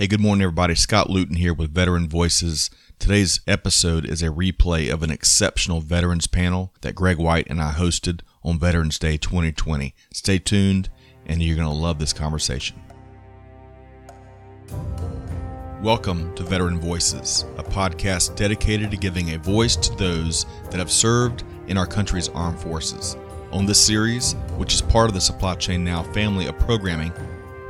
Hey, good morning, everybody. Scott Luton here with Veteran Voices. Today's episode is a replay of an exceptional veterans panel that Greg White and I hosted on Veterans Day 2020. Stay tuned, and you're going to love this conversation. Welcome to Veteran Voices, a podcast dedicated to giving a voice to those that have served in our country's armed forces. On this series, which is part of the Supply Chain Now family of programming,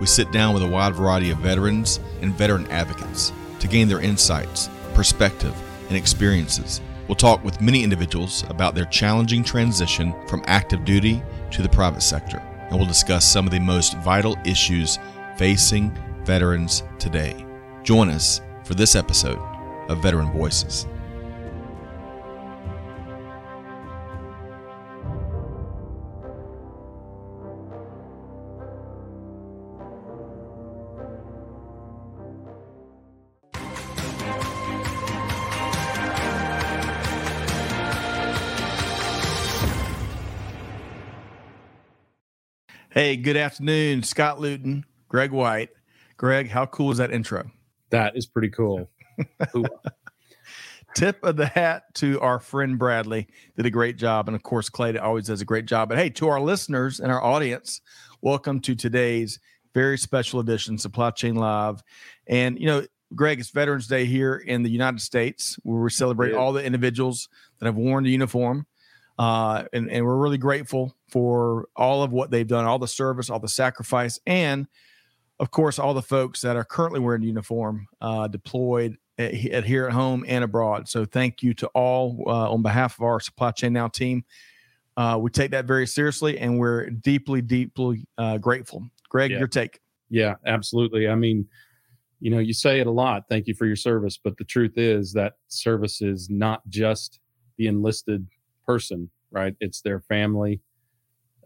we sit down with a wide variety of veterans and veteran advocates to gain their insights, perspective, and experiences. We'll talk with many individuals about their challenging transition from active duty to the private sector, and we'll discuss some of the most vital issues facing veterans today. Join us for this episode of Veteran Voices. Hey, good afternoon, Scott Luton, Greg White. Greg, how cool is that intro? That is pretty cool. Tip of the hat to our friend Bradley. Did a great job. And of course, Clay always does a great job. But hey, to our listeners and our audience, welcome to today's very special edition, Supply Chain Live. And, you know, Greg, it's Veterans Day here in the United States where we celebrate yeah. all the individuals that have worn the uniform uh, and, and we're really grateful for all of what they've done, all the service, all the sacrifice, and of course, all the folks that are currently wearing uniform uh, deployed at, at, here at home and abroad. So thank you to all uh, on behalf of our Supply Chain Now team. Uh, we take that very seriously, and we're deeply, deeply uh, grateful. Greg, yeah. your take? Yeah, absolutely. I mean, you know, you say it a lot. Thank you for your service, but the truth is that service is not just the enlisted person, right? It's their family.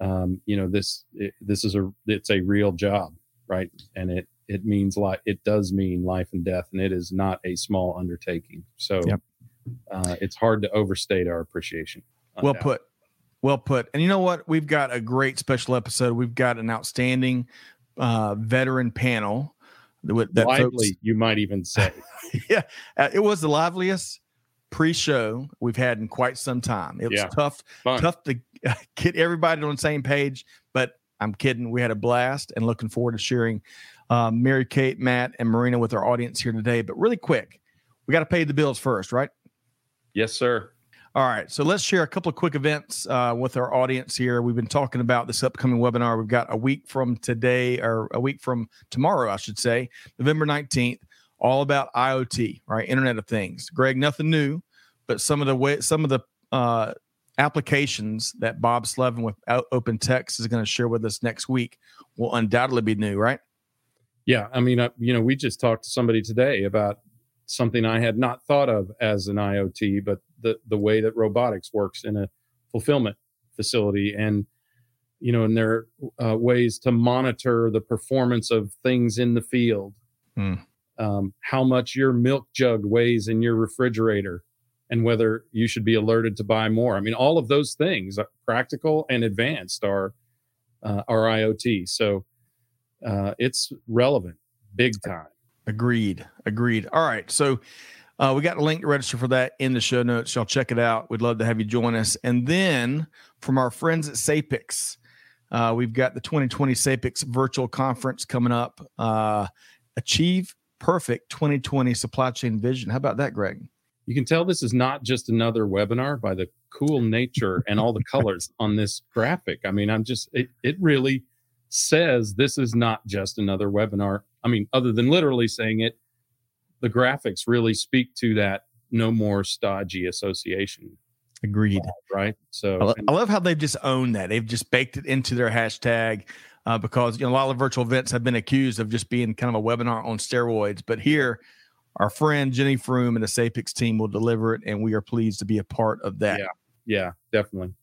Um, you know, this it, this is a it's a real job, right? And it it means like it does mean life and death, and it is not a small undertaking. So yep. uh, it's hard to overstate our appreciation. Well put. Well put. And you know what? We've got a great special episode. We've got an outstanding uh, veteran panel. That Lively, folks, you might even say. yeah, uh, it was the liveliest pre-show we've had in quite some time. It was yeah, tough, fun. tough to get everybody on the same page, but I'm kidding. We had a blast and looking forward to sharing uh, Mary Kate, Matt, and Marina with our audience here today. But really quick, we got to pay the bills first, right? Yes, sir. All right, so let's share a couple of quick events uh, with our audience here. We've been talking about this upcoming webinar. We've got a week from today, or a week from tomorrow, I should say, November 19th all about IoT, right? Internet of Things. Greg, nothing new, but some of the way some of the uh, applications that Bob Slevin with Open Text is going to share with us next week will undoubtedly be new, right? Yeah, I mean, uh, you know, we just talked to somebody today about something I had not thought of as an IoT, but the the way that robotics works in a fulfillment facility, and you know, and there are uh, ways to monitor the performance of things in the field. Hmm um, how much your milk jug weighs in your refrigerator and whether you should be alerted to buy more. I mean, all of those things, uh, practical and advanced, are uh, are IoT. So uh, it's relevant, big time. Agreed. Agreed. All right. So uh, we got a link to register for that in the show notes. Y'all check it out. We'd love to have you join us. And then from our friends at SAPICS, uh, we've got the 2020 SAPICS virtual conference coming up. Uh, Achieve perfect 2020 supply chain vision. How about that, Greg? You can tell this is not just another webinar by the cool nature and all the colors on this graphic. I mean, I'm just, it, it really says this is not just another webinar. I mean, other than literally saying it, the graphics really speak to that no more stodgy association. Agreed. Right. So I, lo- I love how they've just owned that. They've just baked it into their hashtag uh, because you know a lot of virtual events have been accused of just being kind of a webinar on steroids. But here, our friend Jenny Froome and the SAPICS team will deliver it, and we are pleased to be a part of that. Yeah, yeah, definitely.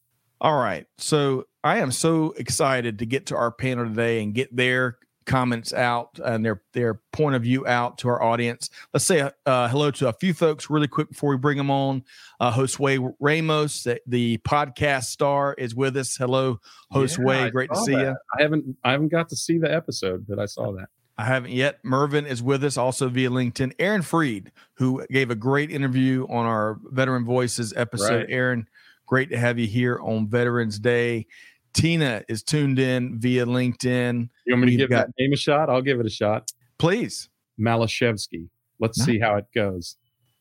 All right, so I am so excited to get to our panel today and get their comments out and their their point of view out to our audience. Let's say uh, hello to a few folks really quick before we bring them on. Uh, Josue Ramos, the, the, podcast star, is with us. Hello, Josue. Yeah, Great to see that. you. I haven't I haven't got to see the episode, but I saw that. I haven't yet. Mervin is with us also via LinkedIn. Aaron Freed, who gave a great interview on our Veteran Voices episode. Right. Aaron, great to have you here on Veterans Day. Tina is tuned in via LinkedIn. You want me to give got, that name a shot? I'll give it a shot. Please. Malashevsky. Let's nice. see how it goes.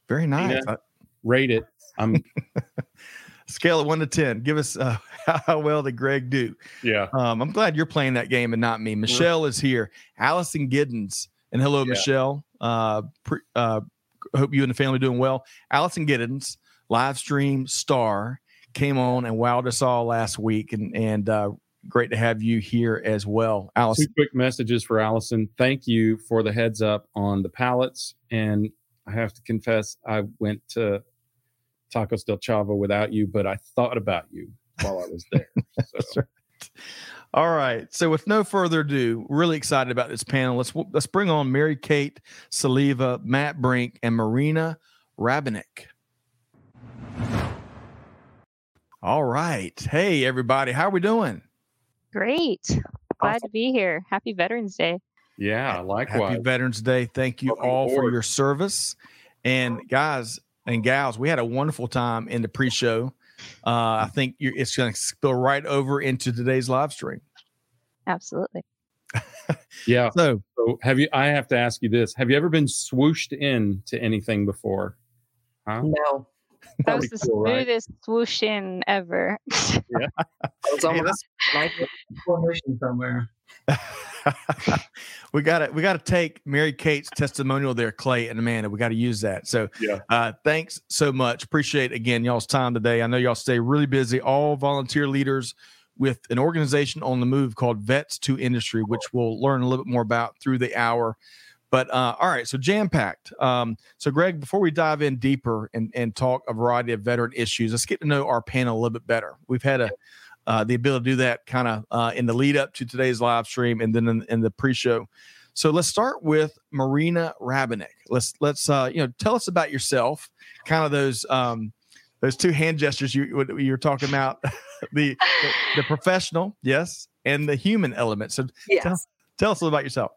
Very nice. Tina, rate it. I'm scale of one to ten. Give us uh, how well did Greg do? Yeah. Um, I'm glad you're playing that game and not me. Michelle is here. Allison Giddens. And hello, yeah. Michelle. Uh, pre, uh, hope you and the family doing well. Allison Giddens, live stream star, came on and wowed us all last week, and and uh, great to have you here as well, Allison. Two quick messages for Allison. Thank you for the heads up on the pallets, and I have to confess, I went to Tacos del Chavo without you, but I thought about you while I was there. So. right. All right. So with no further ado, really excited about this panel. Let's let's bring on Mary Kate Soliva, Matt Brink, and Marina Rabinek. All right. Hey everybody, how are we doing? Great. Glad awesome. to be here. Happy Veterans Day. Yeah, likewise. Happy Veterans Day. Thank you Welcome all for your service. And guys and gals, we had a wonderful time in the pre-show. Uh, I think it's going to spill right over into today's live stream. Absolutely. yeah. So, so, have you? I have to ask you this: Have you ever been swooshed in to anything before? Huh? No. That was the cool, smoothest right? swoosh in ever. yeah. That was almost like formation somewhere. we got to we got to take Mary Kate's testimonial there, Clay and Amanda. We got to use that. So, yeah. Uh, thanks so much. Appreciate again y'all's time today. I know y'all stay really busy. All volunteer leaders with an organization on the move called Vets to Industry, which we'll learn a little bit more about through the hour. But uh, all right, so jam packed. Um, so, Greg, before we dive in deeper and, and talk a variety of veteran issues, let's get to know our panel a little bit better. We've had a uh, the ability to do that kind of uh, in the lead up to today's live stream and then in, in the pre show. So let's start with Marina Rabinek. Let's let's uh, you know tell us about yourself. Kind of those um, those two hand gestures you you were talking about the, the, the professional, yes, and the human element. So yes. tell, tell us a little about yourself.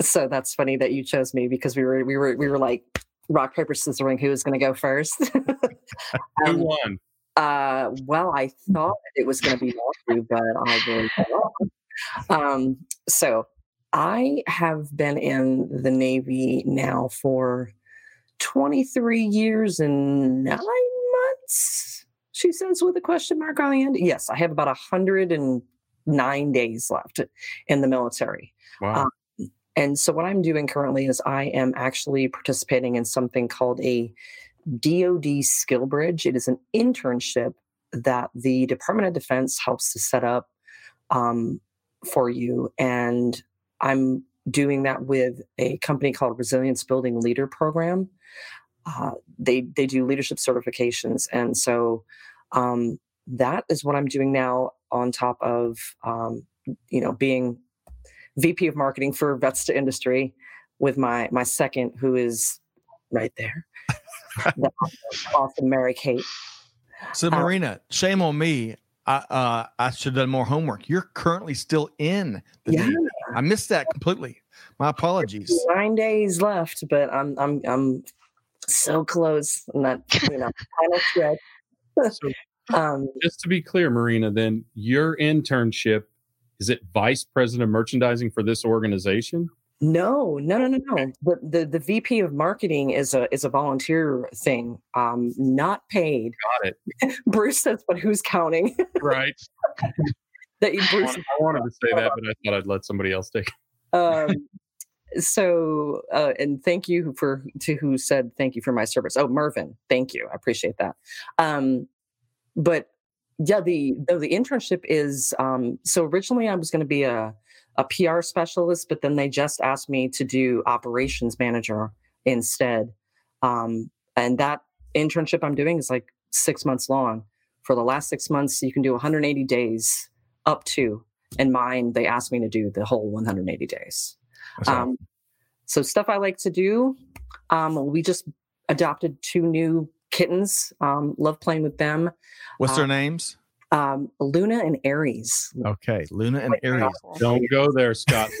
So that's funny that you chose me because we were we were we were like rock paper scissors ring who was going to go first. um, who won? Uh, well, I thought it was going to be Matthew, but I really um, so I have been in the Navy now for 23 years and nine months. She says with a question mark on the end. Yes, I have about 109 days left in the military. Wow. Um, and so, what I'm doing currently is I am actually participating in something called a DoD Skill Bridge. It is an internship that the Department of Defense helps to set up um, for you. And I'm doing that with a company called Resilience Building Leader Program. Uh, they they do leadership certifications, and so um, that is what I'm doing now. On top of um, you know being VP of Marketing for Vets to Industry, with my my second, who is right there, awesome Mary Kate. So, um, Marina, shame on me. I uh, I should have done more homework. You're currently still in the yeah. I missed that completely. My apologies. Nine days left, but I'm I'm I'm so close. I'm not you know final stretch. so, um, just to be clear, Marina, then your internship is it vice president of merchandising for this organization? No, no, no, no, no. The, the the VP of marketing is a is a volunteer thing, um, not paid. Got it. Bruce says, but who's counting? right. that you, Bruce. I wanted, to say that, but I thought I'd let somebody else take. um, so, uh, and thank you for to who said thank you for my service. Oh, Mervin, thank you. I appreciate that. Um, but yeah, the the, the internship is um, so originally I was going to be a a PR specialist, but then they just asked me to do operations manager instead. Um, and that internship I'm doing is like six months long. For the last six months, you can do 180 days up to. And mine, they asked me to do the whole 180 days. Um, so stuff I like to do. Um, we just adopted two new kittens. Um, love playing with them. What's their uh, names? Um, Luna and Aries. Okay, Luna and Aries. Don't go there, Scott.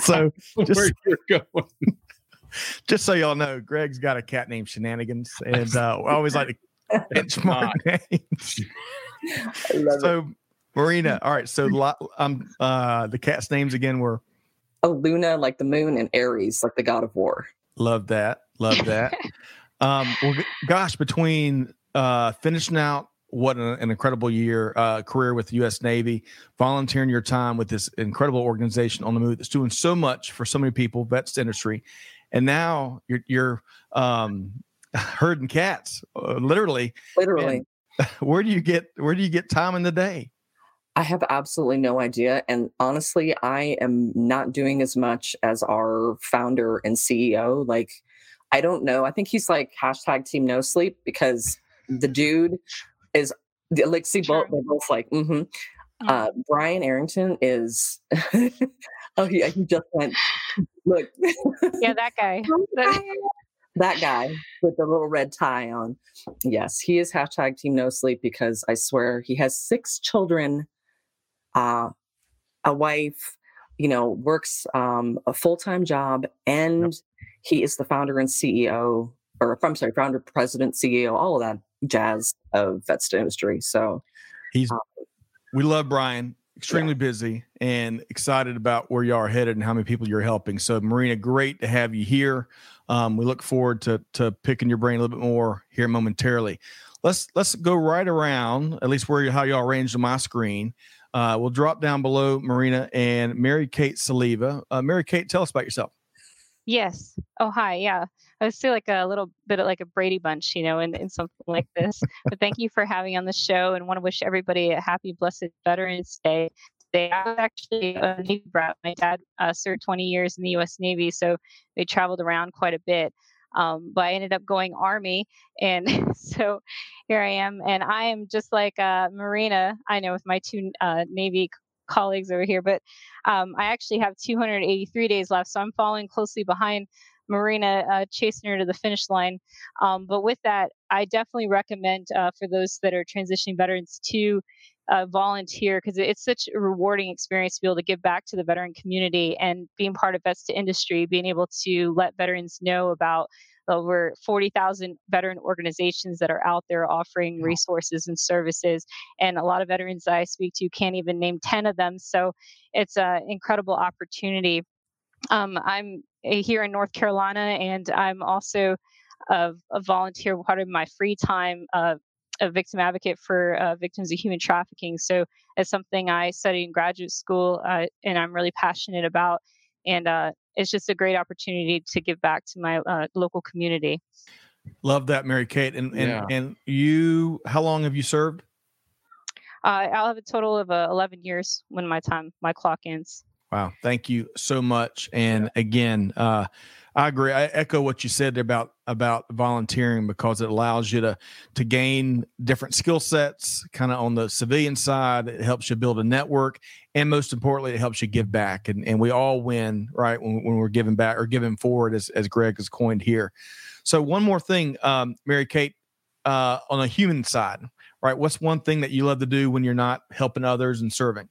So just Where you're going. just so y'all know, Greg's got a cat named Shenanigans, and uh, I always like to benchmark names. Love it. So Marina, all right. So um, uh, the cat's names again were Oh, Luna, like the moon, and Aries, like the god of war. love that, love that. Um, well, g- gosh, between uh, finishing out what an, an incredible year uh, career with the U.S. Navy, volunteering your time with this incredible organization on the move that's doing so much for so many people, vets industry, and now you're you're um, herding cats, uh, literally. Literally. Where do you get where do you get time in the day? I have absolutely no idea. And honestly, I am not doing as much as our founder and CEO. Like, I don't know. I think he's like hashtag team no sleep because the dude is the see both True. they're both like mm-hmm. uh Brian Arrington is oh he, he just went look yeah, that guy. that guy with the little red tie on. Yes, he is hashtag team no sleep because I swear he has six children, uh, a wife, you know, works um, a full time job, and he is the founder and CEO, or I'm sorry, founder, president, CEO, all of that jazz of Vets to Industry. So He's Um, we love Brian, extremely busy and excited about where y'all are headed and how many people you're helping. So Marina, great to have you here. Um, we look forward to to picking your brain a little bit more here momentarily. Let's let's go right around, at least where you- how y'all arranged on my screen. Uh, we'll drop down below Marina and Mary Kate Soliva. Uh, Mary Kate, tell us about yourself. Yes. Oh, hi. Yeah. I was still like a little bit of like a Brady Bunch, you know, in, in something like this. but thank you for having on the show and want to wish everybody a happy, blessed Veterans Day. Day. I was actually a Navy brat. My dad uh, served 20 years in the U.S. Navy, so they traveled around quite a bit. Um, but I ended up going Army, and so here I am. And I am just like uh, Marina. I know with my two uh, Navy colleagues over here, but um, I actually have 283 days left, so I'm following closely behind Marina, uh, chasing her to the finish line. Um, but with that, I definitely recommend uh, for those that are transitioning veterans to uh, volunteer because it's such a rewarding experience to be able to give back to the veteran community and being part of Vets to Industry, being able to let veterans know about over 40,000 veteran organizations that are out there offering resources and services. And a lot of veterans I speak to can't even name 10 of them. So it's an incredible opportunity. Um, I'm uh, here in North Carolina, and I'm also a, a volunteer, part of my free time, uh, a victim advocate for uh, victims of human trafficking. So it's something I studied in graduate school, uh, and I'm really passionate about. And uh, it's just a great opportunity to give back to my uh, local community. Love that, Mary Kate. And and Yeah. and you, how long have you served? Uh, I'll have a total of uh, 11 years when my time, my clock ends. Wow, thank you so much. And again, uh, I agree. I echo what you said about about volunteering because it allows you to to gain different skill sets, kind of on the civilian side. It helps you build a network, and most importantly, it helps you give back. And and we all win, right? When, when we're giving back or giving forward, as as Greg has coined here. So one more thing, um, Mary Kate, uh, on a human side, right? What's one thing that you love to do when you're not helping others and serving?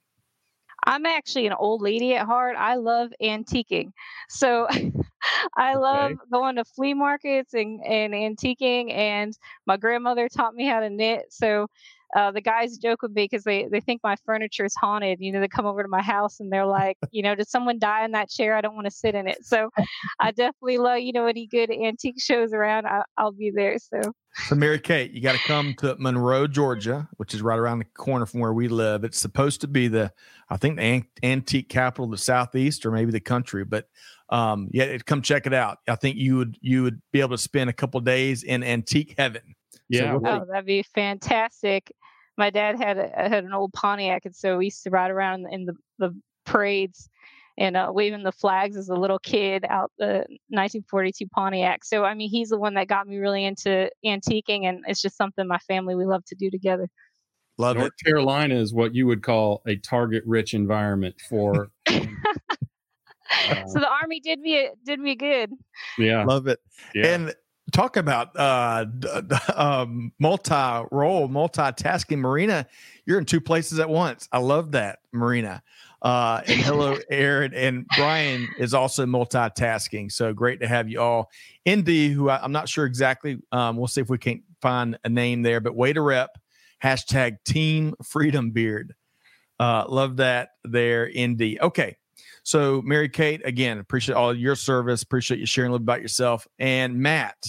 I'm actually an old lady at heart. I love antiquing. So I love going to flea markets and, and antiquing. And my grandmother taught me how to knit. So uh, the guys joke with me because they, they think my furniture is haunted. You know, they come over to my house and they're like, you know, did someone die in that chair? I don't want to sit in it. So I definitely love, you know, any good antique shows around, I, I'll be there. So So, Mary Kate, you got to come to Monroe, Georgia, which is right around the corner from where we live. It's supposed to be the, I think, the an- antique capital of the southeast or maybe the country. But um, yeah, come check it out. I think you would you would be able to spend a couple days in antique heaven. Yeah. we'll- Oh, that'd be fantastic. My dad had a, had an old Pontiac, and so we used to ride around in the, the parades and uh, waving the flags as a little kid out the 1942 Pontiac. So I mean, he's the one that got me really into antiquing, and it's just something my family we love to do together. Love North it. Carolina is what you would call a target rich environment for. so the army did me did me good. Yeah. Love it. yeah. And talk about uh, um, multi-role, multitasking. Marina, you're in two places at once. I love that, Marina. Uh, and hello, Aaron and Brian is also multitasking. So great to have you all. Indy, who I, am not sure exactly. Um, we'll see if we can't find a name there, but way to rep. Hashtag Team Freedom Beard. Uh, love that there, Indy. Okay. So, Mary Kate, again, appreciate all your service. Appreciate you sharing a little bit about yourself. And Matt,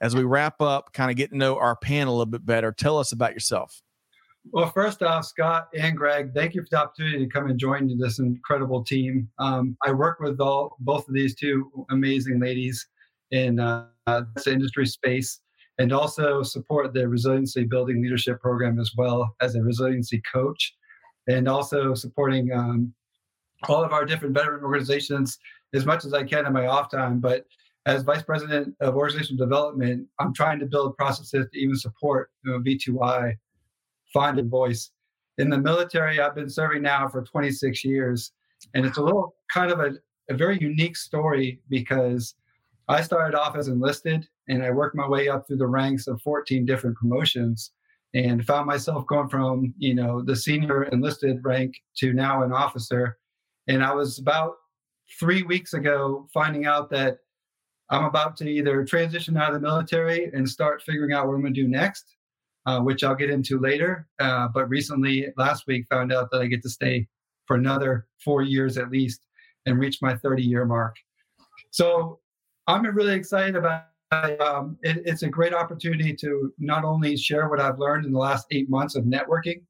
as we wrap up, kind of get to know our panel a little bit better, tell us about yourself. Well, first off, Scott and Greg, thank you for the opportunity to come and join this incredible team. Um, I work with all both of these two amazing ladies in uh, this industry space, and also support the resiliency building leadership program as well as a resiliency coach, and also supporting um, all of our different veteran organizations as much as I can in my off time. But as vice president of organizational development, I'm trying to build processes to even support you know, V2I find a voice. In the military, I've been serving now for 26 years, and it's a little kind of a, a very unique story because I started off as enlisted and I worked my way up through the ranks of 14 different promotions and found myself going from, you know, the senior enlisted rank to now an officer. And I was about three weeks ago finding out that I'm about to either transition out of the military and start figuring out what I'm going to do next, uh, which I'll get into later. Uh, but recently, last week, found out that I get to stay for another four years at least and reach my 30 year mark. So I'm really excited about um, it, it's a great opportunity to not only share what I've learned in the last eight months of networking,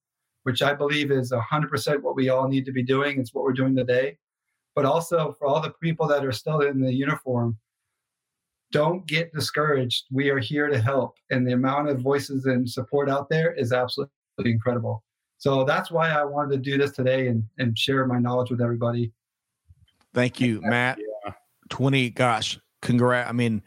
which I believe is 100% what we all need to be doing. It's what we're doing today. But also for all the people that are still in the uniform, don't get discouraged. We are here to help. And the amount of voices and support out there is absolutely incredible. So that's why I wanted to do this today and, and share my knowledge with everybody. Thank you, Matt. Yeah. 20, gosh, congrats. I mean,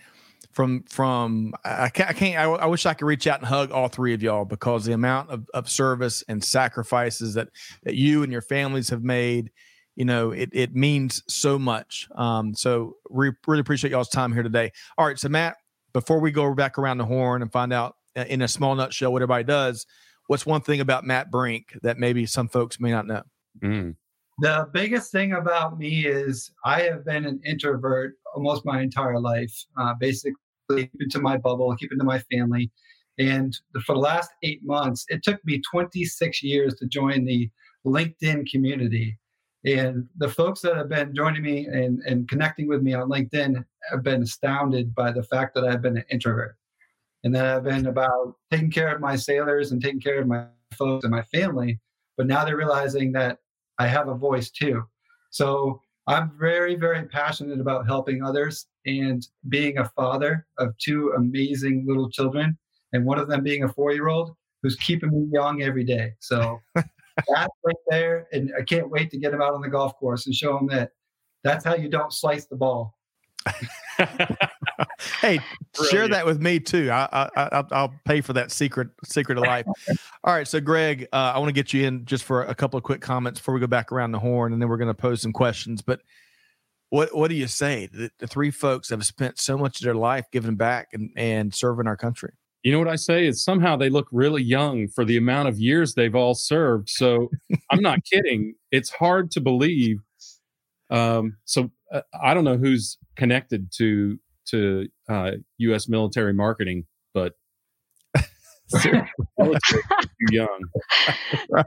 from from I can't, I, can't I, I, wish I could reach out and hug all three of y'all because the amount of, of service and sacrifices that that you and your families have made you know, it, it means so much. Um, so re- really appreciate y'all's time here today. All right. So Matt, before we go back around the horn and find out uh, in a small nutshell what everybody does, what's one thing about Matt Brink that maybe some folks may not know? Mm. The biggest thing about me is I have been an introvert almost my entire life, uh, basically keeping to my bubble, keeping to my family. And for the last eight months, it took me 26 years to join the LinkedIn community. And the folks that have been joining me and, and connecting with me on LinkedIn have been astounded by the fact that I've been an introvert and that I've been about taking care of my sailors and taking care of my folks and my family. But now they're realizing that I have a voice too. So I'm very, very passionate about helping others and being a father of two amazing little children, and one of them being a four year old who's keeping me young every day. So that's right there. And I can't wait to get him out on the golf course and show him that that's how you don't slice the ball. hey, share that with me too. I, I, I'll pay for that secret secret of life. All right, so Greg, uh, I want to get you in just for a couple of quick comments before we go back around the horn, and then we're going to pose some questions. But what what do you say? The, the three folks have spent so much of their life giving back and, and serving our country. You know what I say is somehow they look really young for the amount of years they've all served. So I'm not kidding. It's hard to believe. Um, so uh, I don't know who's connected to to uh, U.S. military marketing, but too young. right.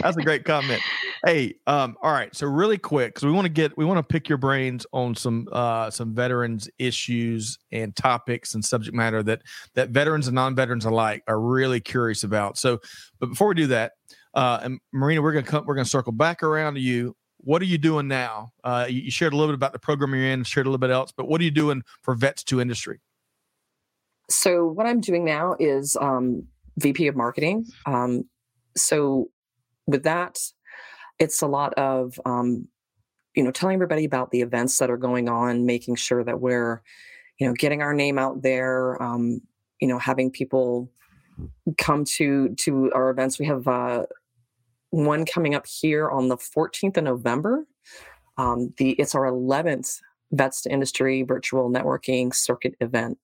That's a great comment. Hey, um, all right. So really quick, because we want to get we want to pick your brains on some uh some veterans issues and topics and subject matter that that veterans and non-veterans alike are really curious about. So, but before we do that, uh, and Marina, we're gonna come, we're gonna circle back around to you. What are you doing now? Uh, you, you shared a little bit about the program you're in, shared a little bit else, but what are you doing for Vets to Industry? So what I'm doing now is um, VP of marketing. Um, so with that, it's a lot of um, you know telling everybody about the events that are going on, making sure that we're you know getting our name out there. Um, you know, having people come to to our events. We have uh, one coming up here on the 14th of November. Um, the it's our 11th Vets to Industry virtual networking circuit event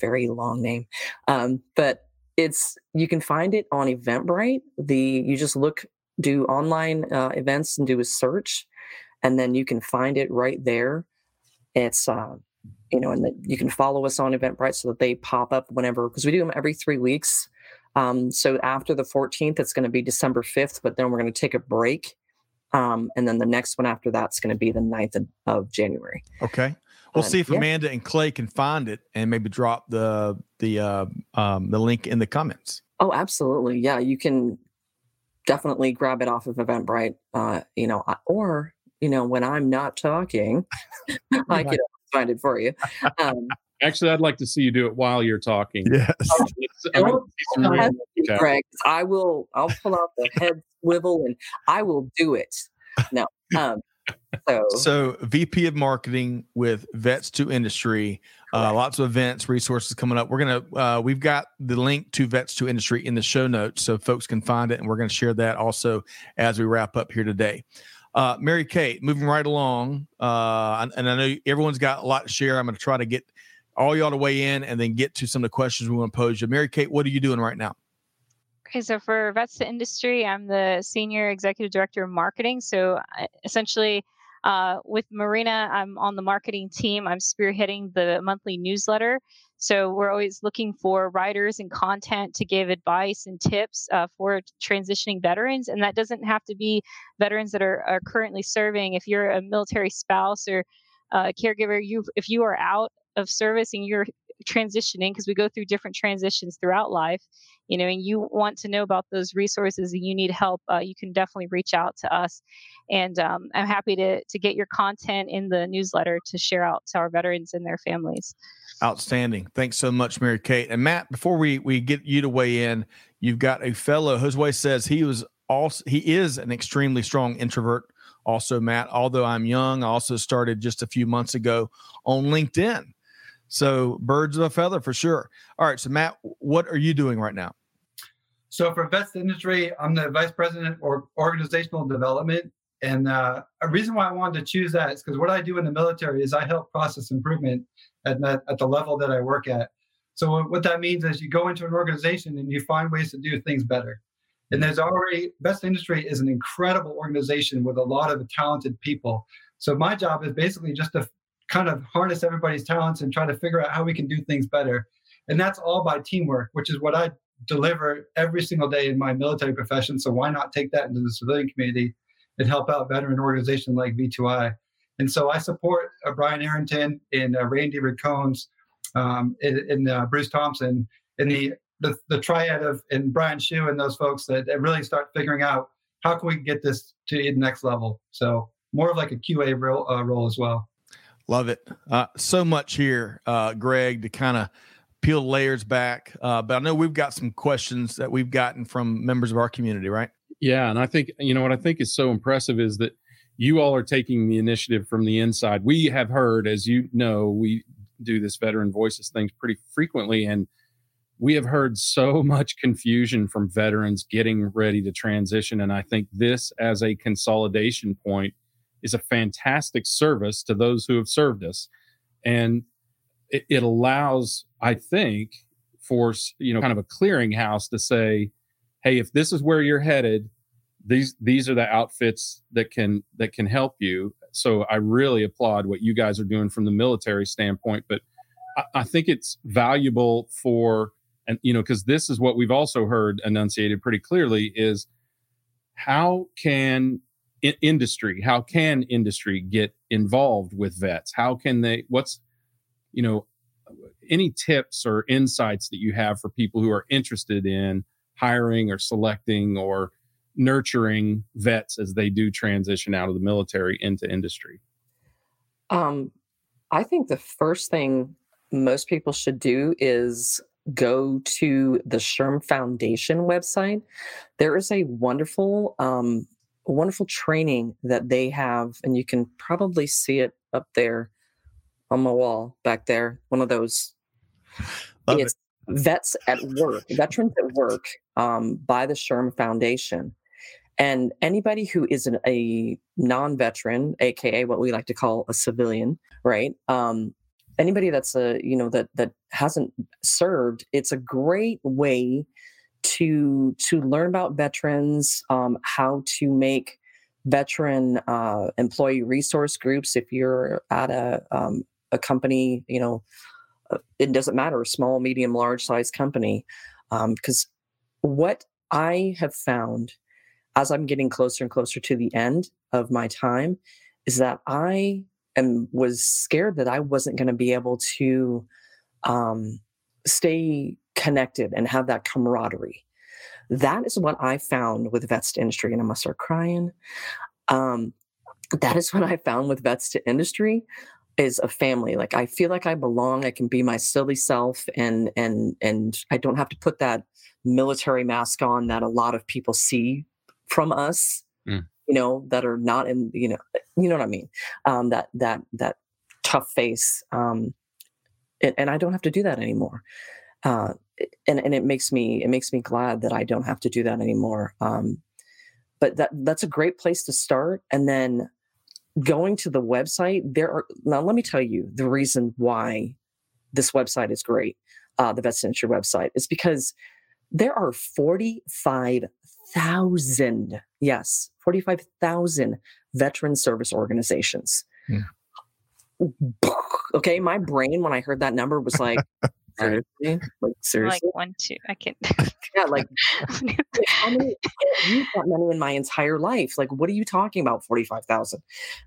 very long name. Um, but it's you can find it on Eventbrite. The you just look do online uh, events and do a search, and then you can find it right there. It's uh, you know, and the, you can follow us on Eventbrite so that they pop up whenever because we do them every three weeks. Um, so after the 14th, it's going to be December 5th, but then we're going to take a break. Um, and then the next one after that's going to be the 9th of, of January. Okay. We'll see if yeah. Amanda and Clay can find it and maybe drop the the uh, um, the link in the comments. Oh, absolutely. Yeah, you can definitely grab it off of Eventbrite. Uh, you know, or you know, when I'm not talking, I can find it for you. Um, Actually, I'd like to see you do it while you're talking. Yes. Oh, Greg, I will. I'll pull out the head swivel and I will do it. No. Um, so, so VP of marketing with Vets to Industry. Uh, lots of events, resources coming up. We're gonna. Uh, we've got the link to Vets to Industry in the show notes, so folks can find it, and we're gonna share that also as we wrap up here today. Uh, Mary Kate, moving right along, uh, and, and I know everyone's got a lot to share. I'm going to try to get all y'all to weigh in and then get to some of the questions we want to pose you. Mary Kate, what are you doing right now? Okay, so for Vets to Industry, I'm the Senior Executive Director of Marketing. So essentially, uh, with Marina, I'm on the marketing team. I'm spearheading the monthly newsletter. So we're always looking for writers and content to give advice and tips uh, for transitioning veterans. And that doesn't have to be veterans that are, are currently serving. If you're a military spouse or a caregiver, you if you are out of service and you're transitioning because we go through different transitions throughout life you know and you want to know about those resources and you need help uh, you can definitely reach out to us. And um, i'm happy to to get your content in the newsletter to share out to our veterans and their families. Outstanding. Thanks so much mary kate. And matt before we we get you to weigh in you've got a fellow josue says he was also he is an extremely strong introvert also matt although i'm young i also started just a few months ago on linkedin so birds of a feather for sure. All right. So Matt, what are you doing right now? So for Vets Industry, I'm the vice president or organizational development. And uh, a reason why I wanted to choose that is because what I do in the military is I help process improvement at, at the level that I work at. So what that means is you go into an organization and you find ways to do things better. And there's already Vets Industry is an incredible organization with a lot of talented people. So my job is basically just to kind of harness everybody's talents and try to figure out how we can do things better. And that's all by teamwork, which is what I deliver every single day in my military profession. So why not take that into the civilian community and help out veteran organizations like V2I? And so I support uh, Brian Arrington and uh, Randy Riccones um, and, uh, Bruce Thompson in the, the, the triad of and Brian Shu and those folks that, that really start figuring out how can we get this to the next level. So more of like a QA role, uh, role as well. Love it. Uh, so much here, uh, Greg, to kind of peel layers back. Uh, but I know we've got some questions that we've gotten from members of our community, right? Yeah. And I think, you know, what I think is so impressive is that you all are taking the initiative from the inside. We have heard, as you know, we do this veteran voices things pretty frequently. And we have heard so much confusion from veterans getting ready to transition. And I think this, as a consolidation point, is a fantastic service to those who have served us. And it, it allows, I think, for you know, kind of a clearinghouse to say, hey, if this is where you're headed, these these are the outfits that can that can help you. So I really applaud what you guys are doing from the military standpoint, but I, I think it's valuable for and you know because this is what we've also heard enunciated pretty clearly is how can industry? How can industry get involved with vets? How can they what's you know any tips or insights that you have for people who are interested in hiring or selecting or nurturing vets as they do transition out of the military into industry? Um, i think the first thing most people should do is go to the SHRM Foundation website. There is a wonderful um, wonderful training that they have, and you can probably see it up there on my wall back there. One of those. Love it's it. Vets at Work, Veterans at Work um, by the SHRM Foundation. And anybody who is an, a non veteran, AKA what we like to call a civilian, right? Um, anybody that's a you know that that hasn't served it's a great way to to learn about veterans um, how to make veteran uh, employee resource groups. If you're at a um, a company you know uh, it doesn't matter small medium large size company because um, what i have found as i'm getting closer and closer to the end of my time is that i and was scared that I wasn't going to be able to um, stay connected and have that camaraderie. That is what I found with vets to industry, and I must start crying. Um, that is what I found with vets to industry is a family. Like I feel like I belong. I can be my silly self, and and and I don't have to put that military mask on that a lot of people see from us. Mm you know, that are not in, you know, you know what I mean? Um, that that that tough face. Um, and, and I don't have to do that anymore. Uh, and and it makes me it makes me glad that I don't have to do that anymore. Um, but that that's a great place to start. And then going to the website, there are now. Let me tell you the reason why this website is great. Uh, the Vets Industry website is because there are 45,000, yes, 45,000 veteran service organizations. Yeah. Okay, my brain when I heard that number was like, seriously, like seriously, like one, two, I can't. yeah, like how many? I've that many in my entire life. Like, what are you talking about? Forty-five thousand.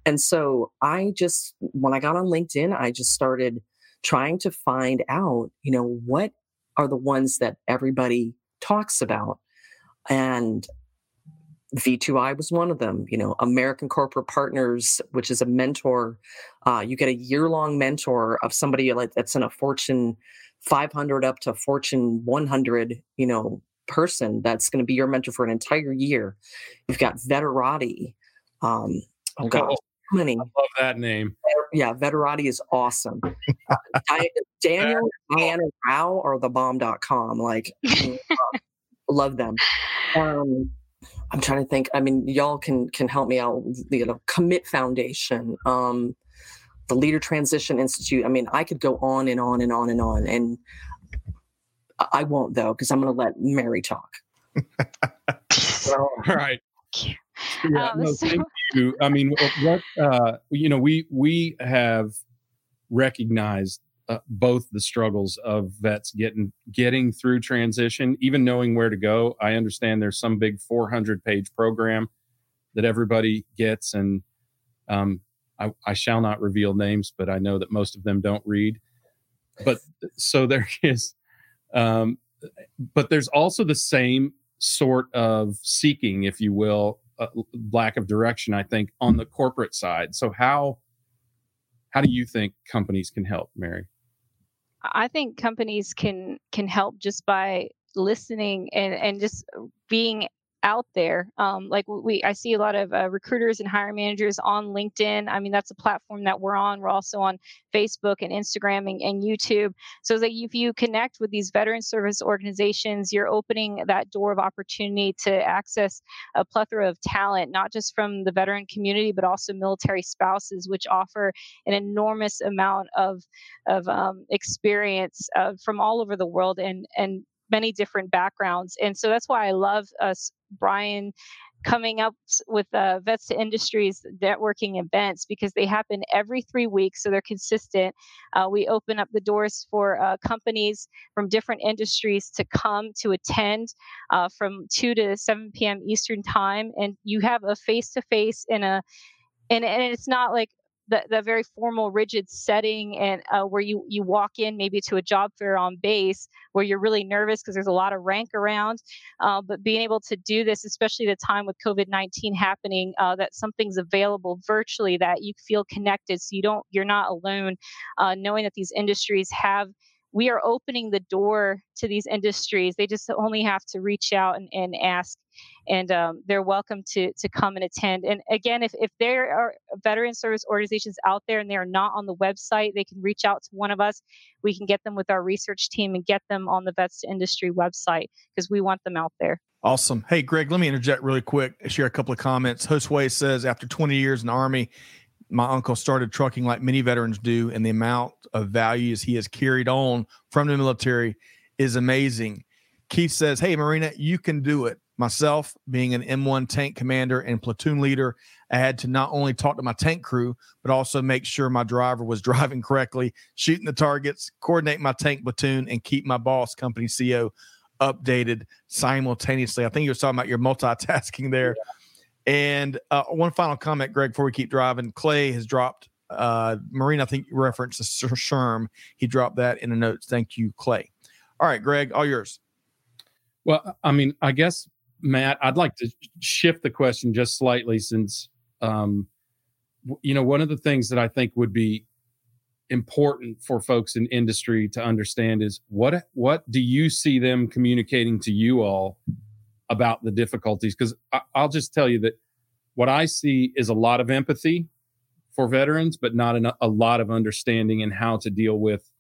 And so I just, when I got on LinkedIn, I just started trying to find out, you know, what are the ones that everybody talks about. And V2I was one of them. You know, American Corporate Partners, which is a mentor. Uh, you get a year long mentor of somebody like that's in a Fortune 500 up to Fortune 100. You know, person that's going to be your mentor for an entire year. You've got Veterati. Um, oh God, oh, many. I love that name. Yeah, Veterati is awesome. uh, Daniel, Diana Rao are the bomb.com. Like, love them. Um, I'm trying to think. I mean, y'all can can help me out. You know, Commit Foundation, um, the Leader Transition Institute. I mean, I could go on and on and on and on, and I won't though because I'm going to let Mary talk. All right. Yeah, um, no, so- thank you. I mean, what uh, you know, we we have recognized uh, both the struggles of vets getting getting through transition, even knowing where to go. I understand there's some big 400 page program that everybody gets, and um, I, I, shall not reveal names, but I know that most of them don't read. But so there is, um, but there's also the same sort of seeking, if you will, uh, lack of direction. I think on the corporate side. So how how do you think companies can help, Mary? I think companies can can help just by listening and and just being out there. Um, like we, I see a lot of uh, recruiters and hiring managers on LinkedIn. I mean, that's a platform that we're on. We're also on Facebook and Instagram and, and YouTube. So that if you connect with these veteran service organizations, you're opening that door of opportunity to access a plethora of talent, not just from the veteran community, but also military spouses, which offer an enormous amount of of um, experience uh, from all over the world and and many different backgrounds. And so that's why I love us, Brian, coming up with uh, Vets to Industries networking events because they happen every three weeks, so they're consistent. Uh, we open up the doors for uh, companies from different industries to come to attend uh, from 2 to 7 p.m. Eastern Time, and you have a face to face in a and, and it's not like the, the very formal rigid setting and uh, where you you walk in maybe to a job fair on base where you're really nervous because there's a lot of rank around uh, but being able to do this especially a time with covid-19 happening uh, that something's available virtually that you feel connected so you don't you're not alone uh, knowing that these industries have we are opening the door to these industries. They just only have to reach out and, and ask, and um, they're welcome to to come and attend. And again, if, if there are veteran service organizations out there and they are not on the website, they can reach out to one of us. We can get them with our research team and get them on the Vets to Industry website because we want them out there. Awesome. Hey, Greg, let me interject really quick, share a couple of comments. Josue says, after 20 years in the Army, my uncle started trucking like many veterans do, and the amount of values he has carried on from the military is amazing. Keith says, Hey, Marina, you can do it. Myself, being an M1 tank commander and platoon leader, I had to not only talk to my tank crew, but also make sure my driver was driving correctly, shooting the targets, coordinate my tank platoon, and keep my boss, company CO, updated simultaneously. I think you were talking about your multitasking there. Yeah and uh, one final comment, Greg, before we keep driving. Clay has dropped uh, Marine, I think you referenced the SHRM. He dropped that in the notes. Thank you, Clay. All right, Greg, all yours. Well, I mean, I guess, Matt, I'd like to shift the question just slightly since, um, you know, one of the things that I think would be important for folks in industry to understand is what what do you see them communicating to you all about the difficulties because I'll just tell you that what I see is a lot of empathy for veterans, but not a lot of understanding in how to deal with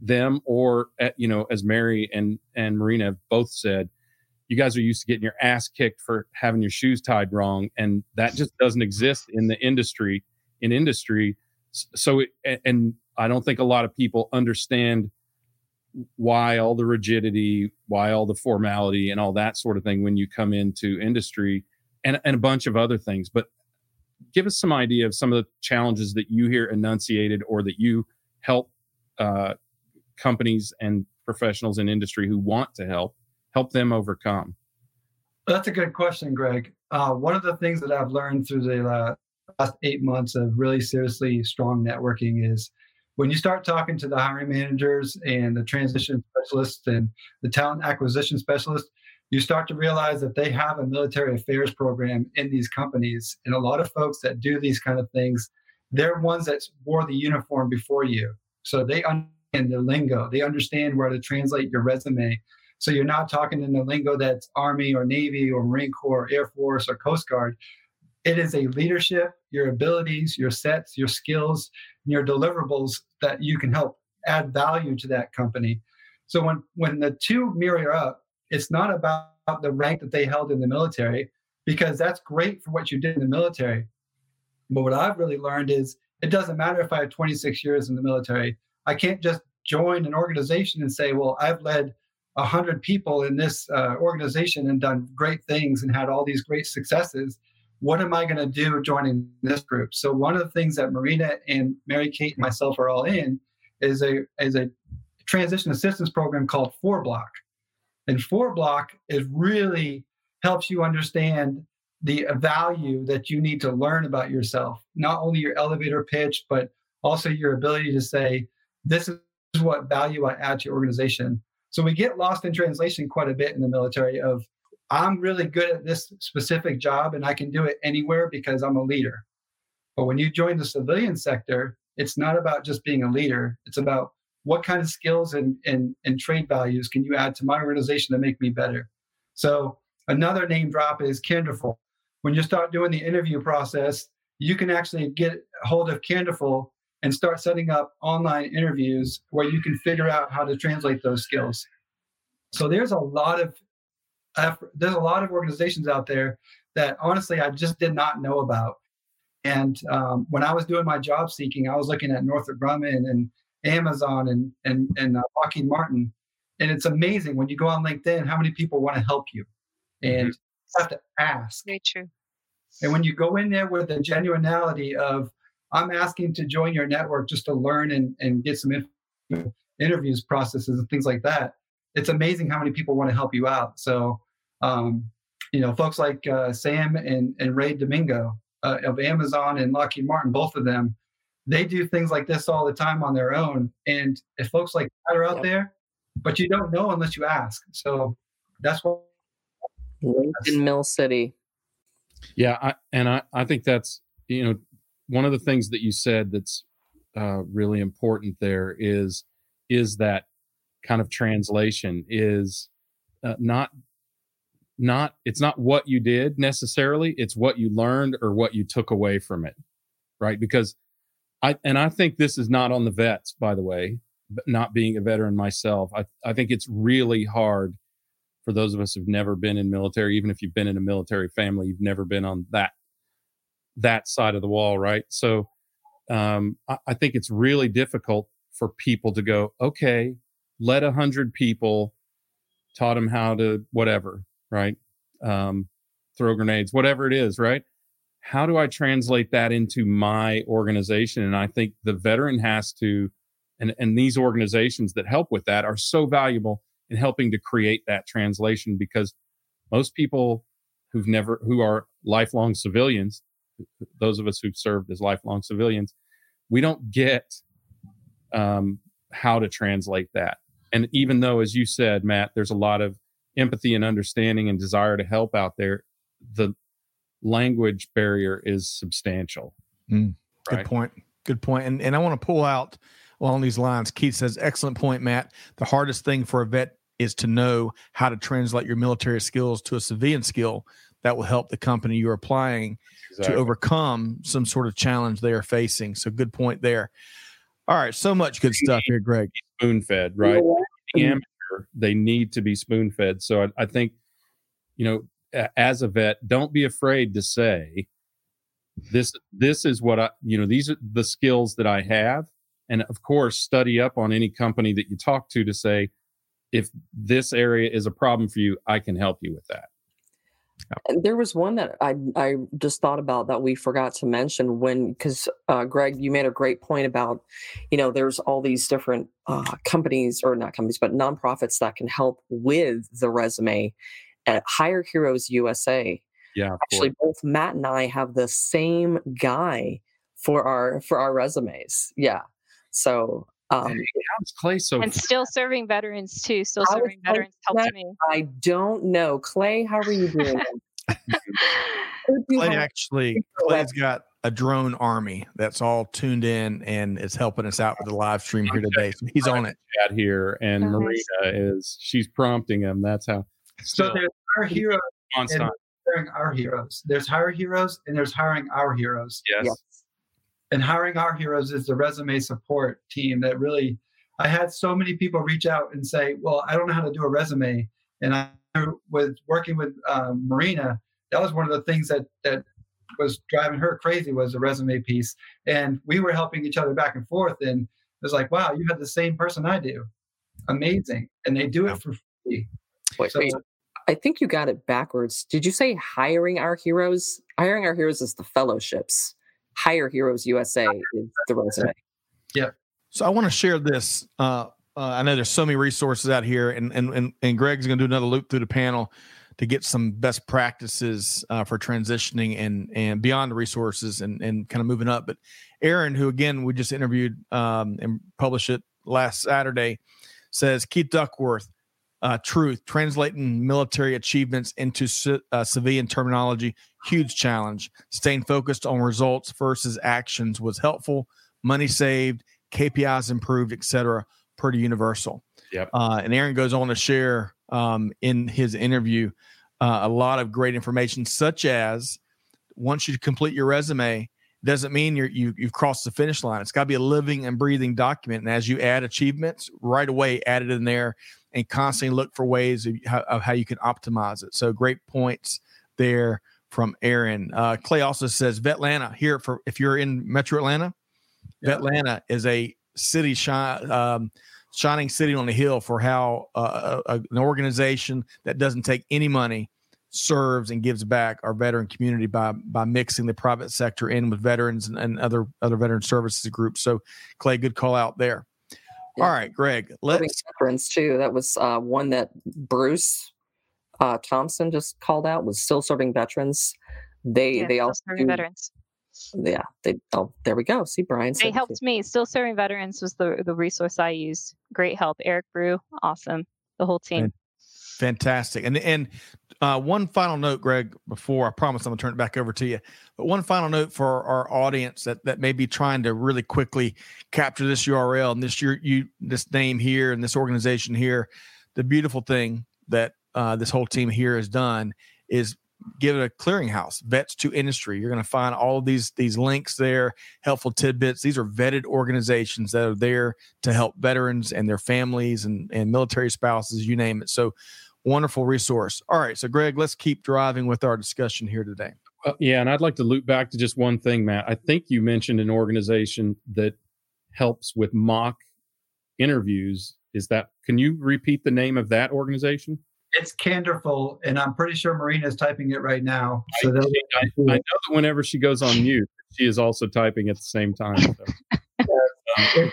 them. Or, eh, you know, as Mary and and Marina have both said, you guys are used to getting your ass kicked for having your shoes tied wrong, and that just doesn't exist in the industry. In industry, so it, and I don't think a lot of people understand why all the rigidity, why all the formality and all that sort of thing when you come into industry and, and a bunch of other things. But give us some idea of some of the challenges that you hear enunciated or that you help uh, companies and professionals in industry who want to help help them overcome. That's a good question, Greg. Uh, one of the things that I've learned through the uh, last eight months of really seriously strong networking is when you start talking to the hiring managers and the transition specialists and the talent acquisition specialists, you start to realize that they have a military affairs program in these companies. And a lot of folks that do these kind of things, they're ones that wore the uniform before you. So they understand the lingo, they understand where to translate your resume. So you're not talking in the lingo that's Army or Navy or Marine Corps, or Air Force or Coast Guard. It is a leadership, your abilities, your sets, your skills, and your deliverables that you can help add value to that company. So when when the two mirror up, it's not about the rank that they held in the military because that's great for what you did in the military. But what I've really learned is it doesn't matter if I have 26 years in the military. I can't just join an organization and say, well, I've led 100 people in this uh, organization and done great things and had all these great successes what am I going to do joining this group? So one of the things that Marina and Mary Kate and myself are all in is a is a transition assistance program called FourBlock, and FourBlock is really helps you understand the value that you need to learn about yourself, not only your elevator pitch, but also your ability to say, this is what value I add to your organization. So we get lost in translation quite a bit in the military of I'm really good at this specific job and I can do it anywhere because I'm a leader. But when you join the civilian sector, it's not about just being a leader. It's about what kind of skills and, and, and trade values can you add to my organization to make me better. So another name drop is Candorful. When you start doing the interview process, you can actually get hold of Candorful and start setting up online interviews where you can figure out how to translate those skills. So there's a lot of there's a lot of organizations out there that honestly I just did not know about. And um, when I was doing my job seeking, I was looking at Northrop Grumman and Amazon and and and uh, Lockheed Martin, and it's amazing when you go on LinkedIn how many people want to help you, and mm-hmm. you have to ask. Very true. And when you go in there with the genuinity of I'm asking to join your network just to learn and, and get some interviews processes and things like that, it's amazing how many people want to help you out. So um, you know, folks like uh, Sam and, and Ray Domingo uh, of Amazon and Lockheed Martin, both of them, they do things like this all the time on their own. And if folks like that are out there, but you don't know unless you ask. So that's what. In Mill City. Yeah, I, and I, I think that's you know one of the things that you said that's uh, really important there is is that kind of translation is uh, not not it's not what you did necessarily it's what you learned or what you took away from it right? Because i and i think this is not on the vets by the way not being a veteran myself. I, I think it's really hard for those of us who've never been in military even if you've been in a military family you've never been on that that side of the wall right? So um, I, I think it's really difficult for people to go, okay, let a hundred people taught them how to whatever, right? Um, throw grenades, whatever it is, right? How do I translate that into my organization? And I think the veteran has to, and, and these organizations that help with that are so valuable in helping to create that translation because most people who've never, who are lifelong civilians, those of us who've served as lifelong civilians, we don't get um, how to translate that. And even though, as you said, Matt, there's a lot of empathy and understanding and desire to help out there, the language barrier is substantial. Mm, right? Good point. Good point. And and I want to pull out along these lines. Keith says, excellent point, Matt. The hardest thing for a vet is to know how to translate your military skills to a civilian skill that will help the company you're applying exactly. to overcome some sort of challenge they are facing. So good point there. All right, so much good stuff here, Greg. Spoon fed, right? The they need to be spoon fed. So I, I think, you know, as a vet, don't be afraid to say, this this is what I, you know, these are the skills that I have, and of course, study up on any company that you talk to to say, if this area is a problem for you, I can help you with that. There was one that I I just thought about that we forgot to mention when because uh, Greg, you made a great point about, you know, there's all these different uh, companies or not companies but nonprofits that can help with the resume. At Hire Heroes USA, yeah, actually, both Matt and I have the same guy for our for our resumes. Yeah, so um, how's Clay so? And still serving veterans too. Still serving veterans helped me. I don't know, Clay. How are you doing? Clay actually, Clay's got a drone army that's all tuned in and is helping us out with the live stream here today. So he's on it. Chat here, and Marina is she's prompting him. That's how. So there's our heroes. On hiring our heroes. There's hire heroes, and there's hiring our heroes. Yes. yes and hiring our heroes is the resume support team that really i had so many people reach out and say well i don't know how to do a resume. And i was working with um, marina that was one of the things that that was driving her crazy was the resume piece. And we were helping each other back and forth and it was like wow you have the same person i do. Amazing. And they do it for free. Wait, so, wait. i think you got it backwards. Did you say hiring our heroes? Hiring our heroes is the fellowships Hire Heroes USA is the resume. Yeah. So I want to share this. Uh, uh, I know there's so many resources out here, and and and, and Greg's going to do another loop through the panel to get some best practices uh, for transitioning and and beyond the resources and and kind of moving up. But Aaron, who again we just interviewed um, and published it last Saturday, says Keith Duckworth uh, truth, translating military achievements into c- uh, civilian terminology, huge challenge. Staying focused on results versus actions was helpful. Money saved, KPIs improved, etc. Pretty universal. Yep. Uh, and Aaron goes on to share um, in his interview uh, a lot of great information, such as once you complete your resume, doesn't mean you're, you you've crossed the finish line. It's got to be a living and breathing document. And as you add achievements, right away add it in there and constantly look for ways of how, of how you can optimize it. So great points there from Aaron. Uh, Clay also says Vetlanta here for if you're in Metro Atlanta, yeah. Vetlanta is a city shine, um, shining city on the hill for how uh, a, an organization that doesn't take any money serves and gives back our veteran community by by mixing the private sector in with veterans and, and other other veteran services groups. So Clay, good call out there. Yeah. All right, Greg. Let's veterans too. That was uh, one that Bruce uh, Thompson just called out. Was still serving veterans. They yeah, they also serving do, veterans. Yeah, they. Oh, there we go. See, Brian. They helped me. Still serving veterans was the the resource I used. Great help. Eric Brew, awesome. The whole team. Fantastic. And and uh, one final note, Greg, before I promise I'm gonna turn it back over to you. But one final note for our audience that that may be trying to really quickly capture this URL and this your you this name here and this organization here. The beautiful thing that uh, this whole team here has done is give it a clearinghouse vets to industry you're going to find all these these links there helpful tidbits these are vetted organizations that are there to help veterans and their families and and military spouses you name it so wonderful resource. All right, so Greg, let's keep driving with our discussion here today. Uh, yeah, and I'd like to loop back to just one thing, Matt. I think you mentioned an organization that helps with mock interviews. Is that? Can you repeat the name of that organization? It's Candorful, and I'm pretty sure Marina is typing it right now. So I, I, I, know that whenever she goes on mute, she is also typing at the same time. So. um,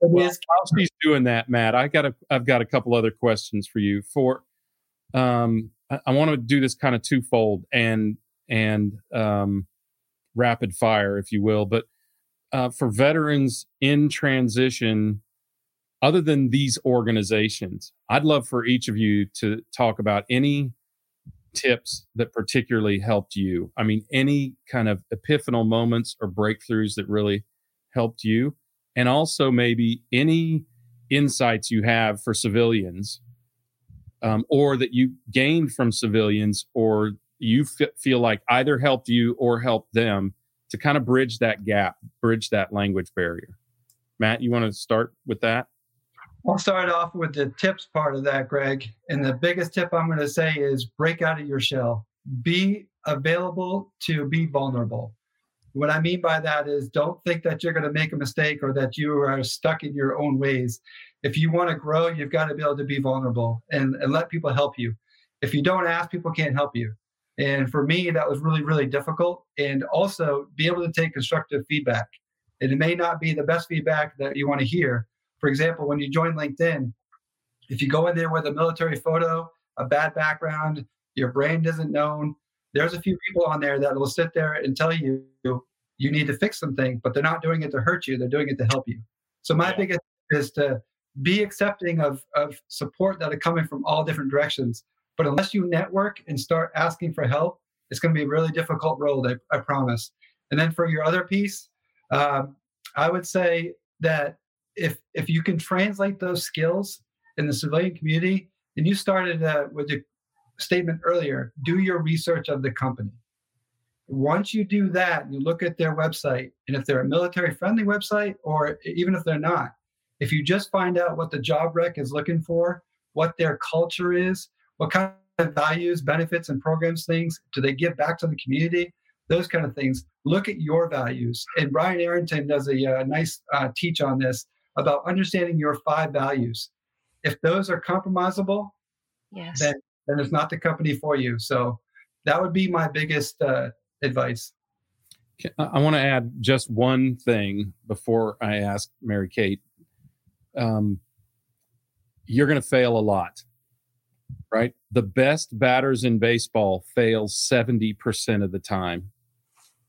well, while she's doing that, Matt, I got a, I've got a couple other questions for you. For, um, I, I want to do this kind of twofold and and um, rapid fire, if you will. But uh, for veterans in transition, other than these organizations, I'd love for each of you to talk about any tips that particularly helped you. I mean, any kind of epiphanal moments or breakthroughs that really helped you and also maybe any insights you have for civilians um, or that you gained from civilians or you f- feel like either helped you or helped them to kind of bridge that gap bridge that language barrier. Matt you want to start with that? I'll start off with the tips part of that greg and the biggest tip i'm going to say is break out of your shell. Be available to be vulnerable. What I mean by that is don't think that you're going to make a mistake or that you are stuck in your own ways. If you want to grow, you've got to be able to be vulnerable and, and let people help you. If you don't ask, people can't help you. And for me, that was really, really difficult. And also be able to take constructive feedback. And it may not be the best feedback that you want to hear. For example, when you join LinkedIn, if you go in there with a military photo, a bad background, your brand isn't known, there's a few people on there that will sit there and tell you you need to fix something, but they're not doing it to hurt you. They're doing it to help you. So my yeah. biggest is to be accepting of, of support that are coming from all different directions. But unless you network and start asking for help, it's going to be a really difficult road, I, I promise. And then for your other piece, um, I would say that if if you can translate those skills in the civilian community, and you started uh, with the statement earlier, do your research of the company. Once you do that, you look at their website, and if they're a military friendly website, or even if they're not, if you just find out what the job rec is looking for, what their culture is, what kind of values, benefits, and programs things do they give back to the community, those kind of things. Look at your values. And Brian Arrington does a, a uh, nice uh, teach on this about understanding your five values. If those are compromisable, yes. then then it's not the company for you. So that would be my biggest uh, advice. I want to add just one thing before I ask Mary Kate. Um, you're going to fail a lot, right? The best batters in baseball fail 70% of the time.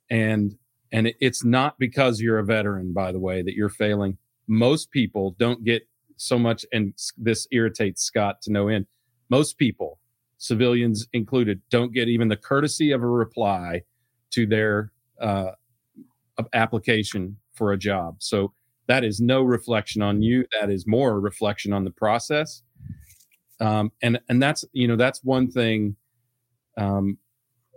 And and it's not because you're a veteran, by the way, that you're failing. Most people don't get so much, and this irritates Scott to no end. Most people civilians included, don't get even the courtesy of a reply to their uh, application for a job. So that is no reflection on you. That is more a reflection on the process. Um, and and that's you know that's one thing um,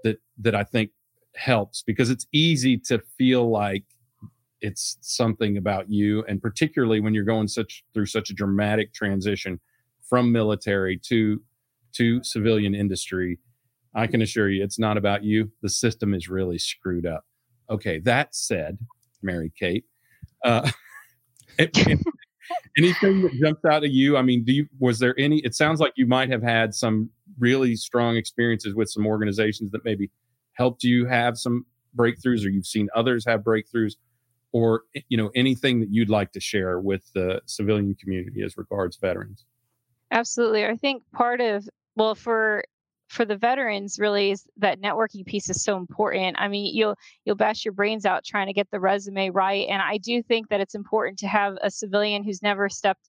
that that I think helps because it's easy to feel like it's something about you, and particularly when you're going such through such a dramatic transition from military to to civilian industry, I can assure you it's not about you. The system is really screwed up. Okay, that said, Mary Kate, uh, anything that jumps out at you? I mean, do you, was there any? It sounds like you might have had some really strong experiences with some organizations that maybe helped you have some breakthroughs, or you've seen others have breakthroughs, or eh, you know anything that you'd like to share with the civilian community as regards veterans. Absolutely. I think part of well for for the veterans really is that networking piece is so important i mean you'll you'll bash your brains out trying to get the resume right and i do think that it's important to have a civilian who's never stepped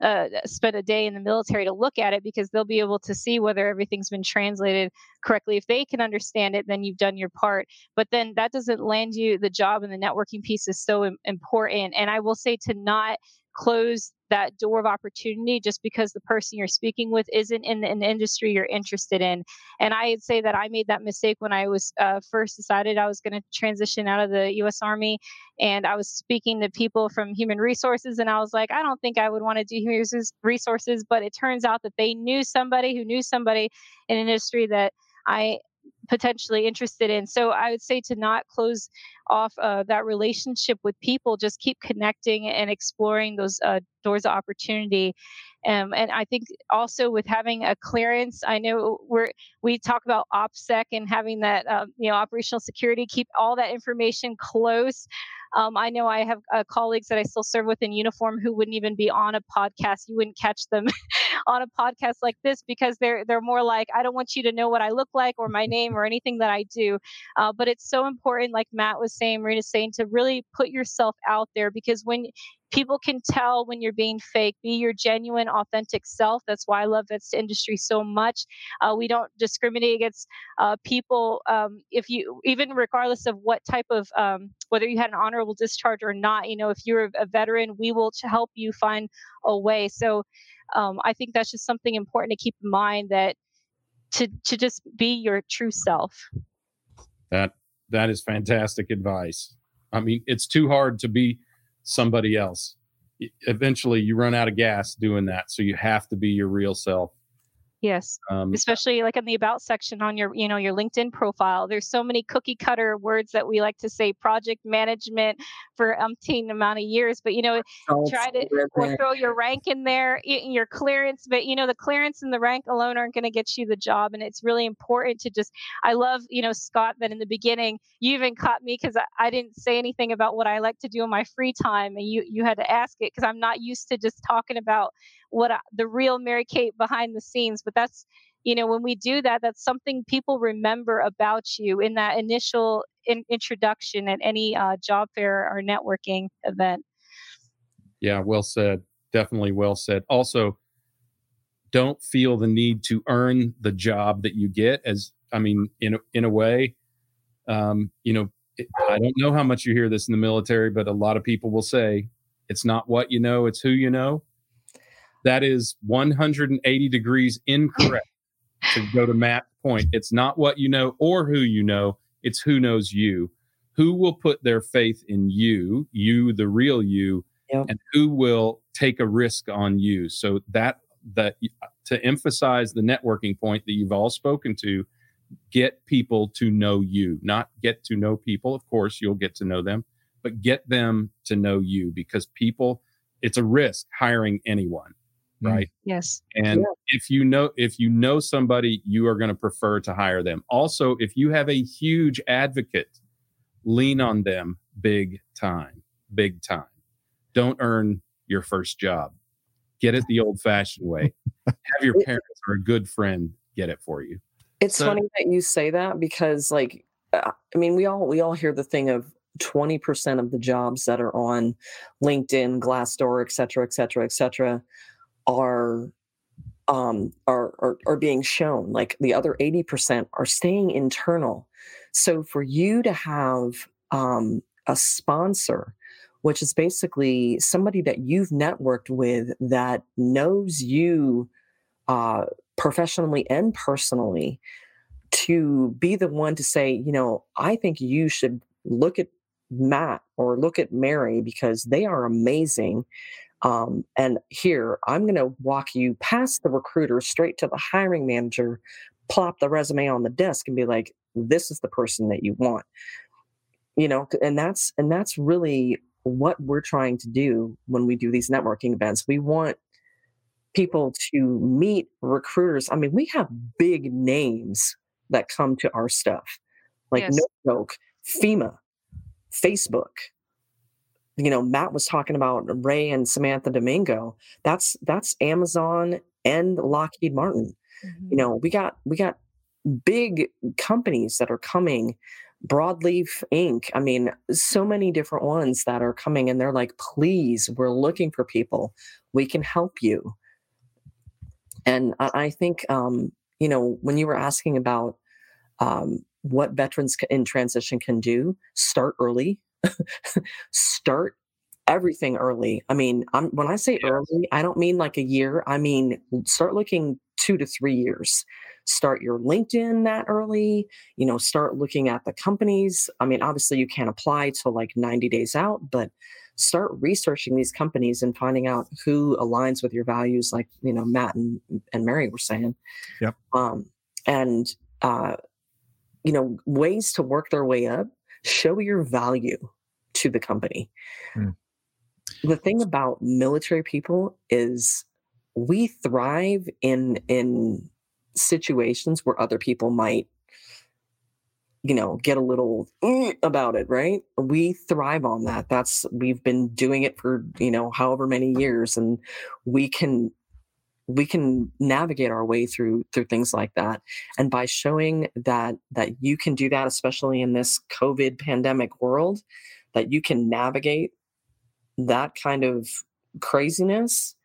uh, spent a day in the military to look at it because they'll be able to see whether everything's been translated correctly. If they can understand it, then you've done your part. But then that doesn't land you the job, and the networking piece is so important. And I will say to not close that door of opportunity just because the person you're speaking with isn't in the, in industry you're interested in. And I'd say that I made that mistake when I was uh, first decided I was going to transition out of the U.S. Army, and I was speaking to people from human resources, and I was like, I don't think I would want to do human resources, but it turns out that they knew somebody who knew somebody in an industry that I potentially interested in. So I would say to not close off uh, that relationship with people, just keep connecting and exploring those uh, doors of opportunity. Um, and I think also with having a clearance, I know we're we talk about OPSEC and having that um, you know operational security. Keep all that information close. Um, I know I have uh, colleagues that I still serve with in uniform who wouldn't even be on a podcast. You wouldn't catch them on a podcast like this because they're they're more like I don't want you to know what I look like or my name or anything that I do. Uh, but it's so important, like Matt was saying, Marina saying, to really put yourself out there because when people can tell when you're being fake. Be your genuine authentic self. That's why i love this industry so much. Uh, we don't discriminate against uh, people um, if you even regardless of what type of um, whether you had an honorable discharge or not you know if you're a veteran we will help you find a way. So um, i think that's just something important to keep in mind that to to just be your true self. That that is fantastic advice. I mean it's too hard to be somebody else. Eventually, you run out of gas doing that. So you have to be your real self. Yes. Um, Especially like in the about section on your, you know, your LinkedIn profile. There's so many cookie cutter words that we like to say project management for umpteen amount of years, but you know, try to or throw your rank in there, your clearance, but you know, the clearance and the rank alone aren't going to get you the job. And it's really important to just, I love, you know, Scott, that in the beginning, you even caught me because I, I didn't say anything about what I like to do in my free time. And you, you had to ask it because I'm not used to just talking about what I, the real Mary Kate behind the scenes. But that's, you know, when we do that, that's something people remember about you in that initial in, introduction at any uh, job fair or networking event. Yeah, well said. Definitely well said. Also, don't feel the need to earn the job that you get. As I mean, in a, in a way, um, you know, I don't know how much you hear this in the military, but a lot of people will say it's not what you know, it's who you know. That is 180 degrees incorrect. to go to Matt's point, it's not what you know or who you know, it's who knows you. Who will put their faith in you, you, the real you, yep. and who will take a risk on you. So that that to emphasize the networking point that you've all spoken to, get people to know you, not get to know people. Of course, you'll get to know them, but get them to know you because people, it's a risk hiring anyone. Mm. right? Yes. And yeah. if you know if you know somebody you are going to prefer to hire them. Also if you have a huge advocate lean on them big time big time. Don't earn your first job. Get it the old fashioned way. Have your parents or a good friend get it for you. It's so, funny that you say that because like uh, i mean we all we all hear the thing of 20% of the jobs that are on linkedin glassdoor et cetera et cetera et cetera are um, are, are are being shown. Like the other eighty percent are staying internal. So for you to have um, a sponsor, which is basically somebody that you've networked with that knows you uh, professionally and personally, to be the one to say, you know, I think you should look at Matt or look at Mary because they are amazing. Um, and here, I'm going to walk you past the recruiter straight to the hiring manager, plop the resume on the desk, and be like, "This is the person that you want." You know, and that's and that's really what we're trying to do when we do these networking events. We want people to meet recruiters. I mean, we have big names that come to our stuff, like yes. no joke, FEMA, Facebook, you know matt was talking about ray and samantha domingo that's that's amazon and lockheed martin. Mm-hmm. you know we got we got big companies that are coming broadleaf inc. I mean so many different ones that are coming and they're like please we're looking for people. We can help you. And i, I think um, you know when you were asking about um, what veterans in transition can do start early start everything early. I mean, I'm, when I say early, I don't mean like a year. I mean, start looking two to three years. Start your LinkedIn that early, you know, start looking at the companies. I mean, obviously you can't apply till like 90 days out, but start researching these companies and finding out who aligns with your values, like, you know, Matt and, and Mary were saying. Yep. Um, and, uh, you know ways to work their way up show your value to the company. Hmm. the thing about military people is we thrive in in situations where other people might you know get a little "Mm," about it right? We thrive on that. That's we've been doing it for you know however many years and we can we can navigate our way through through things like that. And by showing that that you can do that especially in this covid pandemic world that you can navigate that kind of craziness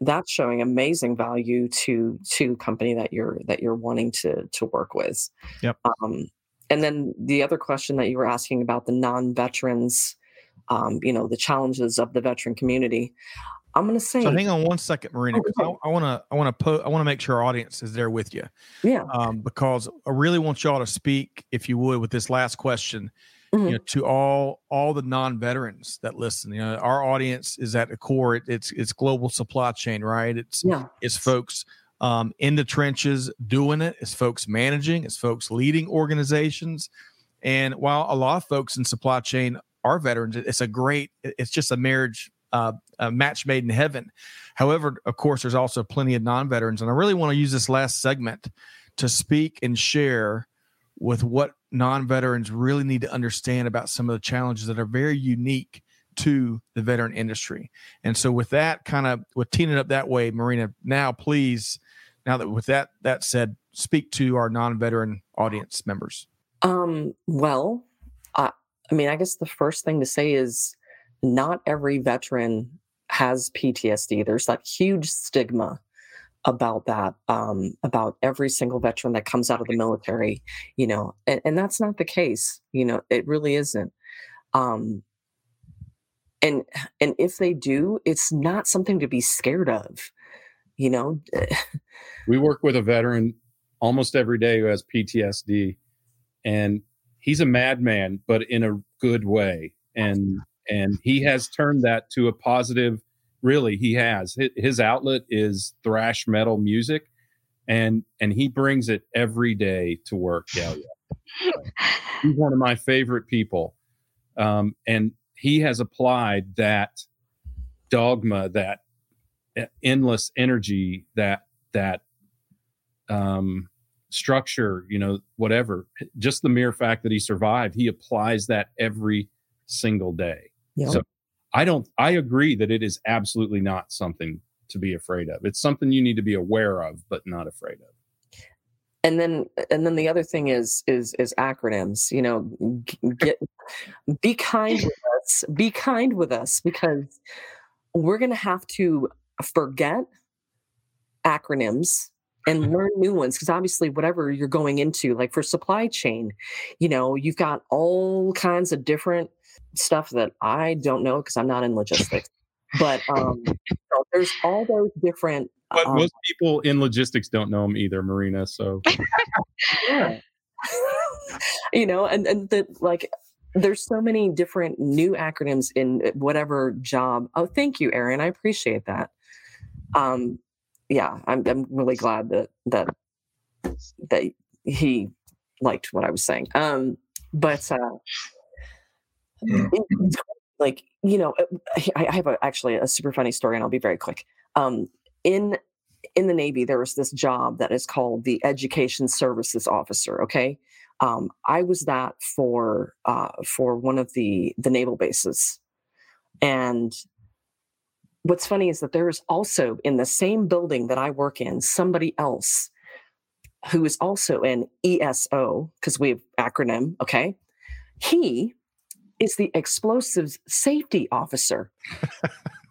that's showing amazing value to to company that you're that you're wanting to to work with. Yep. um and then the other question that you were asking about the non-veterans um you know the challenges of the veteran community i'm going to say So hang on one second, Marina. Oh, 'cause I want to I want to po- I want to make sure our audience is there with you. yeah um, because I really want y'all to speak, if you would, with this last question, Mhm. you know, to all all the non-veterans that listen. You know, our audience is at the core. It, it's it's global supply chain, right? It's yeah it's folks um, in the trenches doing it. It's folks managing. It's folks leading organizations. And while a lot of folks in supply chain are veterans, it's a great. It's just a marriage. Uh, a match made in heaven. However, of course, there's also plenty of non-veterans, and I really want to use this last segment to speak and share with what non-veterans really need to understand about some of the challenges that are very unique to the veteran industry. And so with that kind of with teeing it up that way, Marina, now please, now that with that that said, speak to our non-veteran audience members. Um, well, I, I mean, I guess the first thing to say is not every veteran has PTSD. There's that huge stigma about that, um, about every single veteran that comes out of the military, you know, and, and that's not the case. You know, it really isn't. Um, and and if they do, it's not something to be scared of. You know, we work with a veteran almost every day who has PTSD, and he's a madman, but in a good way. And and he has turned that to a positive. Really, he has. His outlet is thrash metal music, and and he brings it every day to work. Yeah, he's one of my favorite people, um, and he has applied that dogma, that endless energy, that that um, structure, you know, whatever. Just the mere fact that he survived, he applies that every single day. So I don't. I agree that it is absolutely not something to be afraid of. It's something you need to be aware of, but not afraid of. and then and then the other thing is is is acronyms you know get be kind with us be kind with us because we're going to have to forget acronyms and learn new ones because obviously whatever you're going into like for supply chain you know you've got all kinds of different stuff that i don't know because i'm not in logistics but um you know, there's all those different But um, most people in logistics don't know them either, Marina. So yeah. you know and and that like there's so many different new acronyms in whatever job oh thank you aaron i appreciate that um yeah i'm, I'm really glad that that that he liked what i was saying um but uh it- it's like you know i, I have a, actually a super funny story and i'll be very quick um in in the Navy, there was this job that is called the Education Services Officer. Okay, um, I was that for uh, for one of the the naval bases, and what's funny is that there is also in the same building that I work in somebody else who is also an ESO because we have acronym. Okay, he is the explosives safety officer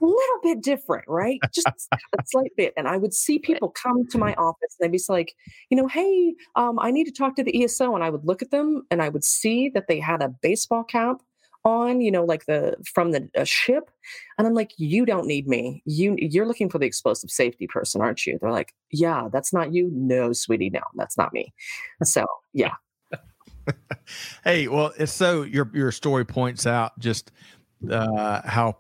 a little bit different, right? Just a slight bit. And I would see people come to my office and they'd be like, you know, hey, um, I need to talk to the ESO. And I would look at them and I would see that they had a baseball cap on, you know, like the from the ship. And I'm like, you don't need me. You you're looking for the explosive safety person, aren't you? They're like, yeah, that's not you. No, sweetie, no, that's not me. So yeah. Hey, well, so your your story points out just uh, how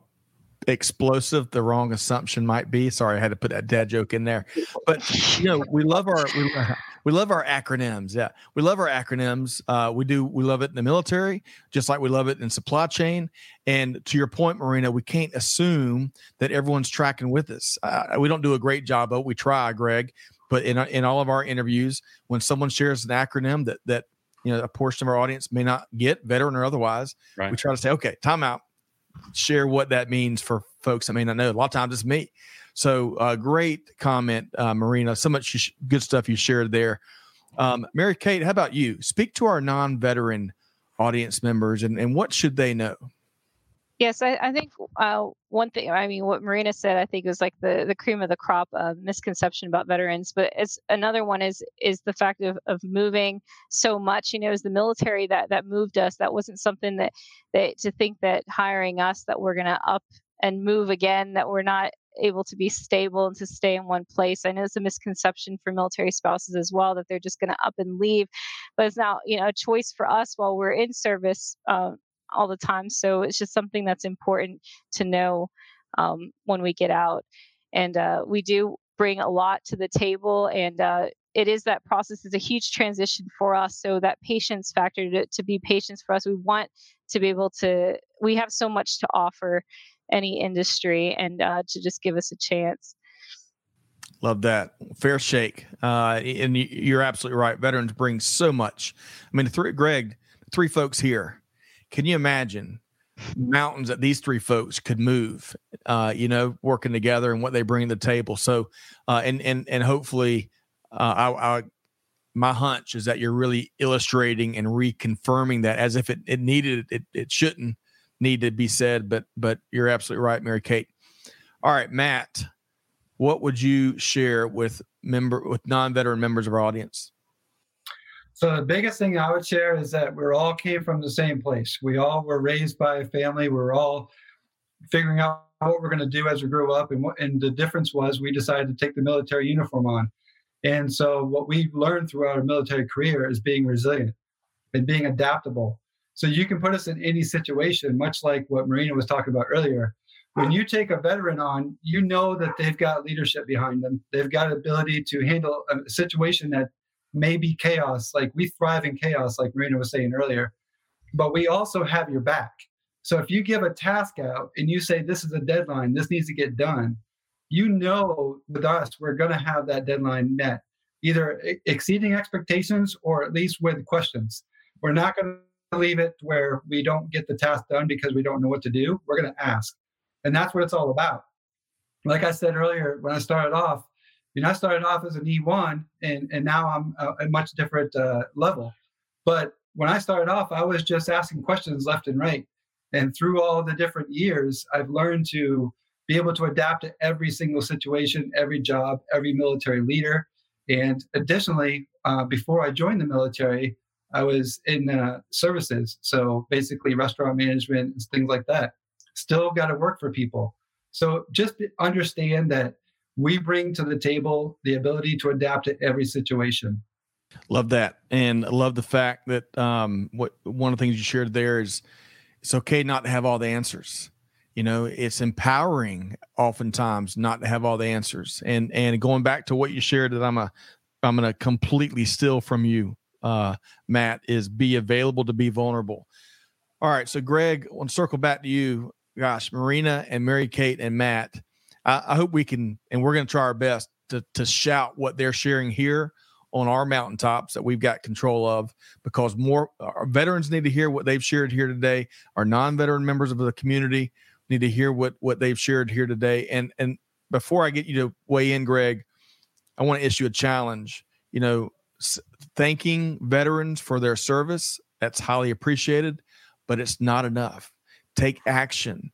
explosive the wrong assumption might be. Sorry, I had to put that dad joke in there. But you know, we love our we, we love our acronyms. Yeah, we love our acronyms. Uh, we do. We love it in the military, just like we love it in supply chain. And to your point, Marina, we can't assume that everyone's tracking with us. Uh, we don't do a great job, but we try, Greg. But in in all of our interviews, when someone shares an acronym that that you know a portion of our audience may not get, veteran or otherwise, right. we try to say, okay, time out share what that means for folks I may not know. A lot of times it's me. So uh, great comment, uh, Marina. So much sh- good stuff you shared there. Um, Mary Kate, how about you? Speak to our non-veteran audience members and, and what should they know? Yes, I, I think uh, one thing. I mean, what Marina said, I think was like the the cream of the crop uh, misconception about veterans. But it's another one is is the fact of of moving so much. You know, as the military that that moved us. That wasn't something that that to think that hiring us that we're going to up and move again. That we're not able to be stable and to stay in one place. I know it's a misconception for military spouses as well that they're just going to up and leave, but it's now you know a choice for us while we're in service. Uh, all the time. So it's just something that's important to know um, when we get out. And uh, we do bring a lot to the table, and uh, it is that process is a huge transition for us. So that patience factor to, to be patients for us, we want to be able to. We have so much to offer any industry, and uh, to just give us a chance. Love that. Fair shake. Uh, and you're absolutely right. Veterans bring so much. I mean, three, Greg, three folks here can you imagine mountains that these three folks could move? Uh, you know, working together and what they bring to the table. So, uh, and and and hopefully, uh, I, I my hunch is that you're really illustrating and reconfirming that as if it, it needed it, it shouldn't need to be said, but but you're absolutely right, Mary Kate. All right, Matt, what would you share with member with non-veteran members of our audience? So the biggest thing I would share is that we all came from the same place. We all were raised by a family. We are all figuring out what we're going to do as we grew up, and what, and the difference was we decided to take the military uniform on. And so what we've learned throughout our military career is being resilient and being adaptable. So you can put us in any situation, much like what Marina was talking about earlier. When you take a veteran on, you know that they've got leadership behind them. They've got ability to handle a situation that maybe chaos. Like we thrive in chaos, like Marina was saying earlier, but we also have your back. So if you give a task out and you say, this is a deadline, this needs to get done, you know, with us, we're going to have that deadline met, either exceeding expectations or at least with questions. We're not going to leave it where we don't get the task done because we don't know what to do. We're going to ask. And that's what it's all about. Like I said earlier, when I started off, you know, I started off as an E1 and, and now I'm a, much different uh, level. But when I started off, I was just asking questions left and right. And through all the different years, I've learned to be able to adapt to every single situation, every job, every military leader. And additionally, uh, before I joined the military, I was in uh, services. So basically, restaurant management and things like that. Still got to work for people. So just understand that we bring to the table the ability to adapt to every situation. Love that, and love the fact that um, what one of the things you shared there is it's okay not to have all the answers. You know, it's empowering oftentimes not to have all the answers. And and going back to what you shared that I'm a I'm going to completely steal from you, uh, Matt, is be available to be vulnerable. All right, so Greg, I want to circle back to you. Gosh, Marina and Mary Kate and Matt I, I hope we can, and we're going to try our best to to shout what they're sharing here on our mountaintops that we've got control of because more our veterans need to hear what they've shared here today. Our non-veteran members of the community need to hear what what they've shared here today. And and before i get you to weigh in greg i want to issue a challenge. You know thanking veterans for their service that's highly appreciated but it's not enough. Take action.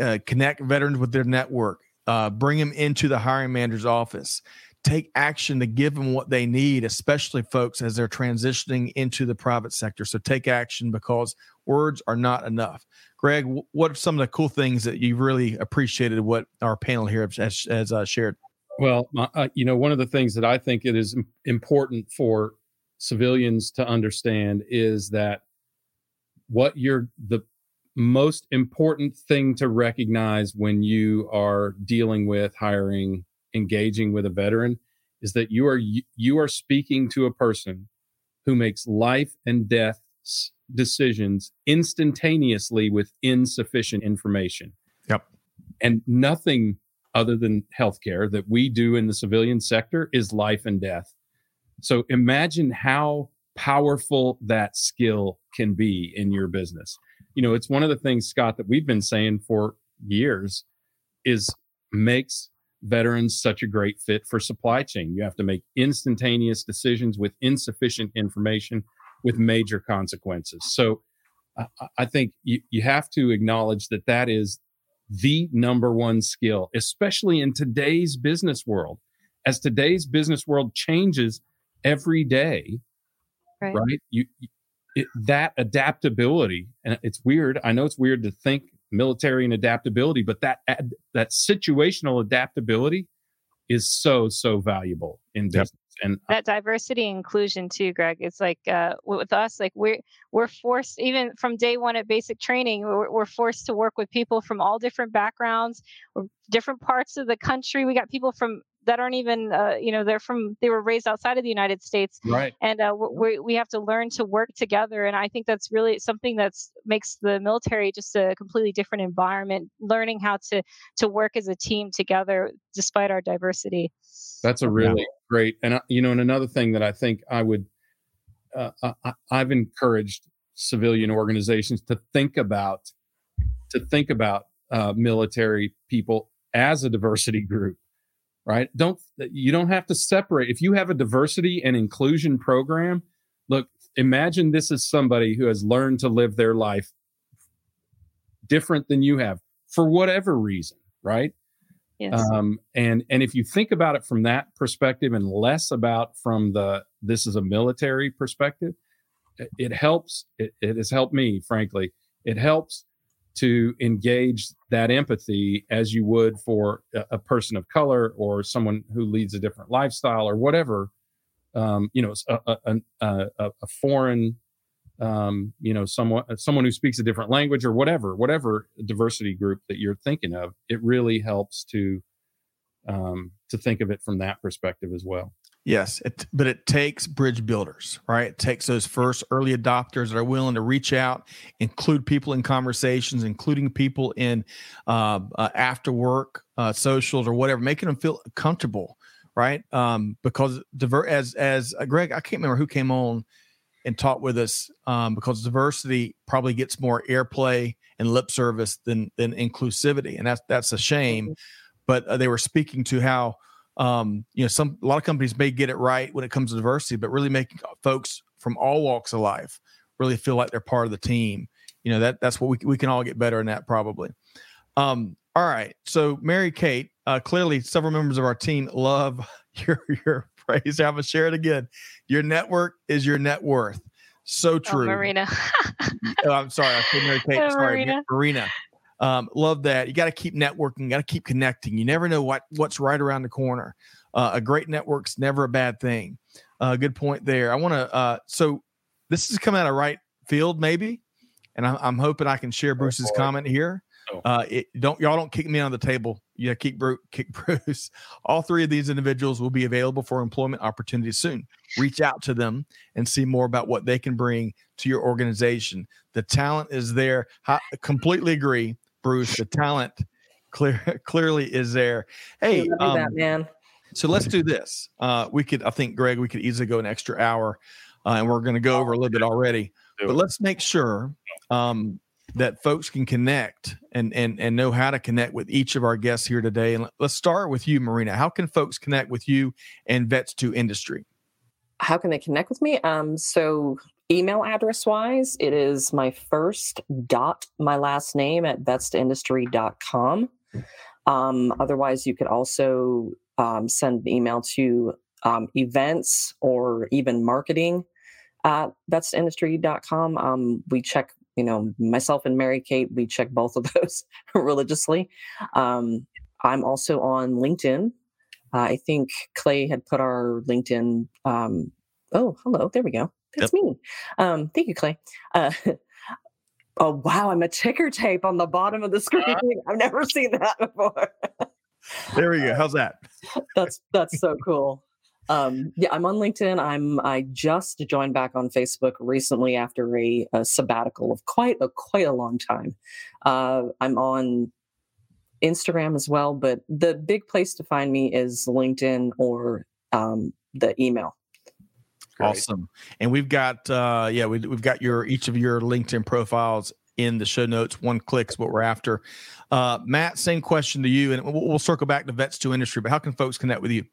Uh, connect veterans with their network uh, bring them into the hiring manager's office. Take action to give them what they need especially folks as they're transitioning into the private sector. So take action because words are not enough. Greg what are some of the cool things that you really appreciated what our panel here has, has uh, shared? Well uh, you know one of the things that i think it is important for civilians to understand is that what you're the most important thing to recognize when you are dealing with hiring, engaging with a veteran is that you are you are speaking to a person who makes life and death decisions instantaneously with insufficient information. Yep. And nothing other than healthcare that we do in the civilian sector is life and death. So imagine how powerful that skill can be in your business. You know, it's one of the things, Scott, that we've been saying for years is makes veterans such a great fit for supply chain. You have to make instantaneous decisions with insufficient information with major consequences. So I think you, you have to acknowledge that that is the number one skill, especially in today's business world. As today's business world changes every day, right? right? You, it, that adaptability, and it's weird. I know it's weird to think military and adaptability, but that ad, that situational adaptability is so so valuable in business. Yep and that diversity inclusion too greg it's like uh, with us like we're we're forced even from day one at basic training we're, we're forced to work with people from all different backgrounds different parts of the country we got people from that aren't even uh, you know they're from they were raised outside of the united states. Right. And uh, we, we have to learn to work together. And i think that's really something that's makes the military just a completely different environment learning how to to work as a team together despite our diversity. That's a really yeah. great and uh, you know and another thing that i think i would uh, I, i've encouraged civilian organizations to think about to think about uh, military people as a diversity group right? Don't you don't have to separate. If you have a diversity and inclusion program look imagine this is somebody who has learned to live their life different than you have for whatever reason right? Yes. um, and and if you think about it from that perspective and less about from the this is a military perspective it, it helps it, it has helped me frankly. It helps to engage that empathy as you would for a, a, person of color or someone who leads a different lifestyle or whatever. Um, you know, a, a, a, foreign, um, you know, someone someone who speaks a different language or whatever, whatever diversity group that you're thinking of. It really helps to um, to think of it from that perspective as well. Yes, it, but it takes bridge builders, right? It takes those first early adopters that are willing to reach out, include people in conversations, including people in uh, uh, after work uh, socials or whatever, making them feel comfortable, right? Um, because diver- as as uh, Greg, I can't remember who came on and talked with us um, because diversity probably gets more airplay and lip service than than inclusivity, and that's that's a shame. Mm-hmm. But uh, they were speaking to how um, you know, some a lot of companies may get it right when it comes to diversity, but really making folks from all walks of life really feel like they're part of the team. You know, that that's what we we can all get better in that probably. Um, all right. So Mary Kate, uh, clearly several members of our team love your your praise. I'm gonna share it again. Your network is your net worth. So oh, true. Oh, Marina. oh, I'm sorry. I said Mary Kate. Oh, sorry, Marina. Marina. Um, love that. You got to keep networking. Got to keep connecting. You never know what what's right around the corner. Uh, a great network's never a bad thing. Uh, good point there. I want to. Uh, so this is coming out of right field, maybe, and I'm, I'm hoping I can share Bruce's comment here. Oh. Uh, it, don't y'all don't kick me on the table. Yeah, kick Bruce. Kick Bruce. All three of these individuals will be available for employment opportunities soon. Reach out to them and see more about what they can bring to your organization. The talent is there. I completely agree. Bruce. The talent clear clearly is there. Hey, um, that, man. So let's do this. Uh, we could, I think, Greg, we could easily go an extra hour, uh, and we're going to go over a little bit already. But let's make sure um, that folks can connect and and and know how to connect with each of our guests here today. And let's start with you, Marina. How can folks connect with you and Vets to Industry? How can they connect with me? Um, so email address wise, it is my first dot my last name at vetstoindustry.com. Um, otherwise, you could also um, send an email to um, events or even marketing at vetstoindustry.com. Um, we check, you know, myself and Mary Kate, we check both of those religiously. Um, I'm also on LinkedIn. Uh, I think Clay had put our LinkedIn. Um, oh, hello. There we go. That's yep. me. Um, thank you, Clay. Uh, Oh wow, I'm a ticker tape on the bottom of the screen. Uh, I've never seen that before. there we go. How's that? that's that's so cool. Um, yeah, I'm on LinkedIn. I'm I just joined back on Facebook recently after a, a sabbatical of quite a quite a long time. Uh, I'm on Instagram as well, but the big place to find me is LinkedIn or um, the email. Great. Awesome. And we've got uh yeah, we, we've got your each of your LinkedIn profiles in the show notes. One clicks what we're after. Uh Matt, same question to you, and we'll, we'll circle back to vets to industry, but how can folks connect with you?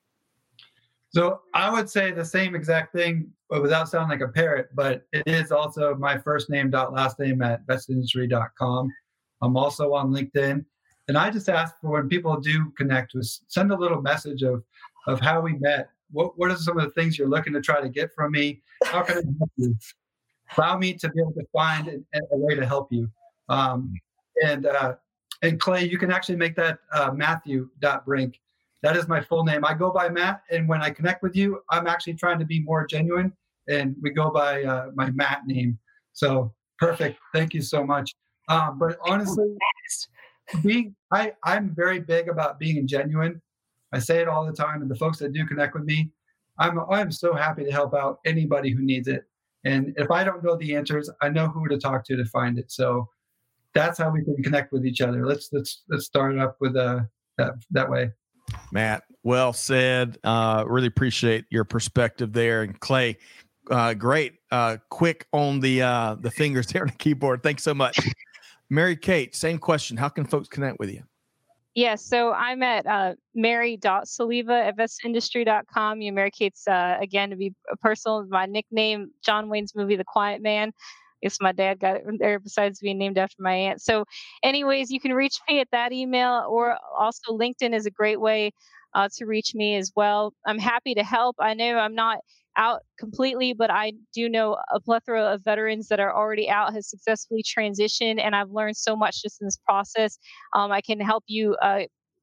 So I would say the same exact thing, but without sounding like a parrot, but it is also my first name dot last name at vetsindustry.com. I'm also on LinkedIn. And I just ask for when people do connect with send a little message of of how we met. What what are some of the things you're looking to try to get from me? How can I help you? Allow me to be able to find a, a way to help you. Um, and uh, and Clay, you can actually make that uh, Matthew Brink. That is my full name. I go by Matt, and when I connect with you, I'm actually trying to be more genuine, and we go by uh, my Matt name. So perfect. Thank you so much. Um, but honestly, being I I'm very big about being genuine. I say it all the time, and the folks that do connect with me, I'm I'm so happy to help out anybody who needs it. And if I don't know the answers, I know who to talk to to find it. So that's how we can connect with each other. Let's let's let's start up with uh, that that way. Matt, well said. Uh, really appreciate your perspective there. And Clay, uh, great, uh, quick on the uh, the fingers there on the keyboard. Thanks so much. Mary Kate, same question. How can folks connect with you? Yes, yeah, so I'm at uh, mary.soliva at vetsindustry.com. You Mary Kate's, uh, again, to be personal, my nickname, John Wayne's movie, The Quiet Man. It's my dad got it there besides being named after my aunt. So, anyways, you can reach me at that email or also LinkedIn is a great way uh, to reach me as well. I'm happy to help. I know I'm not out completely, but I do know a plethora of veterans that are already out has successfully transitioned, and I've learned so much just in this process. Um, I can help you. Uh,